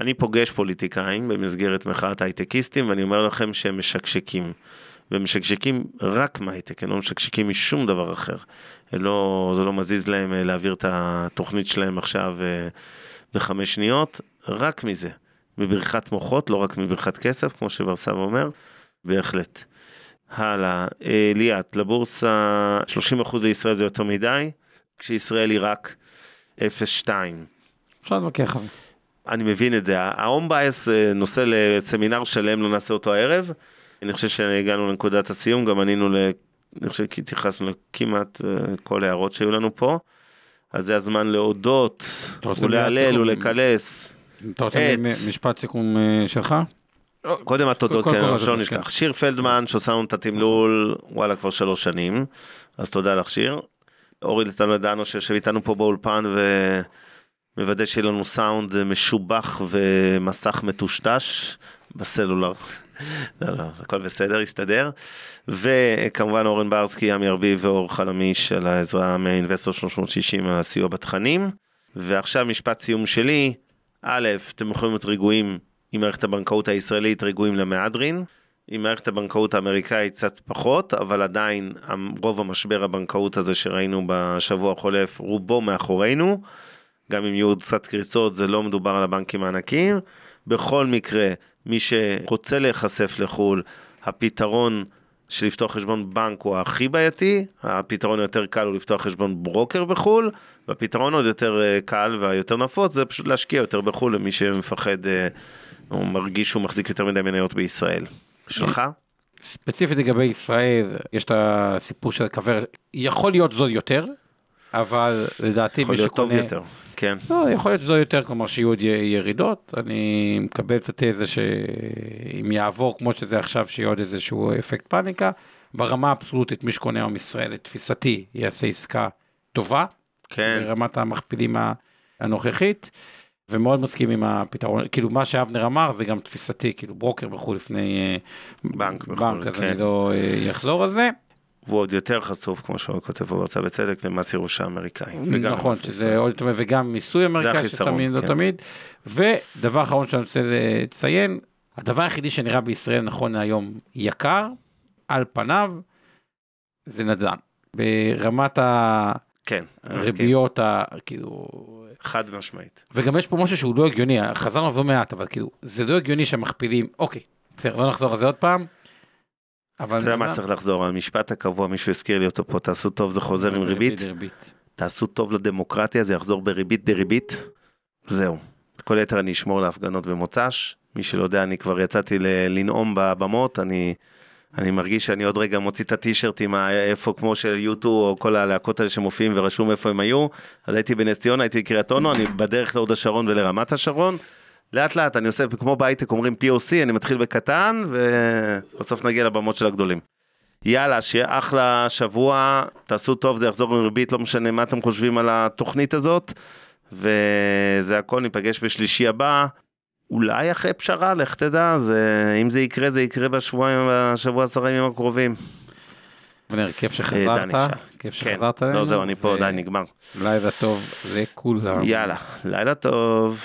אני פוגש פוליטיקאים במסגרת מחאת הייטקיסטים, ואני אומר לכם שהם משקשקים. ומשקשקים רק מהייטק, הם לא משקשקים משום דבר אחר. לא, זה לא מזיז להם אה, להעביר את התוכנית שלהם עכשיו אה, בחמש שניות, רק מזה. מבריחת מוחות, לא רק מבריחת כסף, כמו שברסב אומר, בהחלט. הלאה, אה, ליאת, לבורסה 30% לישראל זה יותר מדי, כשישראל היא רק 0.2. אפשר להתווכח על זה. אני מבין את זה, ההום בייס נושא לסמינר שלם, לא נעשה אותו הערב. אני חושב שהגענו לנקודת הסיום, גם ענינו, ל... אני חושב כי התייחסנו לכמעט אה, כל ההערות שהיו לנו פה. אז זה הזמן להודות, ולהלל? ולקלס. אתה רוצה משפט סיכום אה, שלך? קודם התודות, כן, שלא נשכח. כן. שיר פלדמן שעושה לנו את התמלול, וואלה, כבר שלוש שנים, אז תודה לך שיר. אורי לטלדנו שיושב איתנו פה באולפן ומוודא שיהיה לנו סאונד משובח ומסך מטושטש בסלולר. (laughs) לא, לא, הכל בסדר, יסתדר. וכמובן אורן ברסקי, עמי ארביב ואור חלמיש על העזרה מאינבסטור 360 על הסיוע בתכנים. ועכשיו משפט סיום שלי, א', אתם יכולים להיות רגועים עם מערכת הבנקאות הישראלית, רגועים למהדרין. עם מערכת הבנקאות האמריקאית קצת פחות, אבל עדיין רוב המשבר הבנקאות הזה שראינו בשבוע החולף, רובו מאחורינו. גם אם יהיו עוד קצת קריצות, זה לא מדובר על הבנקים הענקיים. בכל מקרה, מי שרוצה להיחשף לחו"ל, הפתרון של לפתוח חשבון בנק הוא הכי בעייתי, הפתרון היותר קל הוא לפתוח חשבון ברוקר בחו"ל, והפתרון עוד יותר אה, קל והיותר נפוץ זה פשוט להשקיע יותר בחו"ל למי שמפחד, אה, או מרגיש שהוא מחזיק יותר מדי מניות בישראל. שלך? ספציפית לגבי ישראל, יש את הסיפור של הכוורת, יכול להיות זול יותר, אבל לדעתי יכול מי להיות טוב שקונה... יותר, כן. לא, יכול להיות זול יותר, כלומר שיהיו עוד ירידות. אני מקבל את התזה שאם יעבור כמו שזה עכשיו, שיהיה עוד איזשהו אפקט פאניקה. ברמה האבסולוטית, מי שקונה היום ישראל, לתפיסתי, יעשה עסקה טובה. כן. ברמת המכפילים הנוכחית. ומאוד מסכים עם הפתרון, כאילו מה שאבנר אמר זה גם תפיסתי, כאילו ברוקר בחו"ל לפני אה, בנק בחו"ל, בנק, אז כן. אני לא אה, אחזור על זה. והוא עוד יותר חשוף, כמו שהוא כותב פה בהרצאה בצדק, למס ירושה אמריקאי. נכון, למס שזה. עוד יותר, וגם מיסוי אמריקאי שתמיד, לא כן. תמיד. ודבר אחרון שאני רוצה לציין, הדבר היחידי שנראה בישראל נכון להיום יקר, על פניו, זה נדל"ן. ברמת כן. הריביות, ה- כאילו, חד משמעית. וגם יש פה משהו שהוא לא הגיוני, חזרנו על זה לא מעט, אבל כאילו, זה לא הגיוני שהמכפילים, אוקיי, בסדר, לא נחזור על זה עוד פעם. אבל אתה יודע מה נדל"ן- צריך לחזור? המשפט הקבוע, מישהו הזכיר לי אותו פה, תעשו טוב זה חוזר עם ריבית, ריבית. תעשו טוב לדמוקרטיה, זה יחזור בריבית דריבית. זהו. את כל היתר אני אשמור להפגנות במוצ"ש. מי שלא יודע, אני כבר יצאתי לנאום בבמות, אני, אני מרגיש שאני עוד רגע מוציא את הטישרט עם ה- איפה כמו של יוטו או כל הלהקות האלה שמופיעים ורשום איפה הם היו. אז הייתי בנס ציונה, הייתי בקריית אונו, אני בדרך להוד השרון ולרמת השרון. לאט לאט אני עושה, כמו בהייטק אומרים POC, אני מתחיל בקטן ובסוף נגיע לבמות של הגדולים. יאללה, שיהיה אחלה שבוע, תעשו טוב, זה יחזור עם ריבית, לא משנה מה אתם חושבים על התוכנית הזאת. וזה הכל, ניפגש בשלישי הבא. אולי אחרי פשרה, לך תדע, זה, אם זה יקרה, זה יקרה בשבועיים, בשבוע עשרה ימים הקרובים. אבנר, כיף אה, שחזרת, שאל. כיף כן, שחזרת לא אלינו, זהו, אני פה, די, נגמר. לילה טוב לכולם. יאללה, לילה טוב.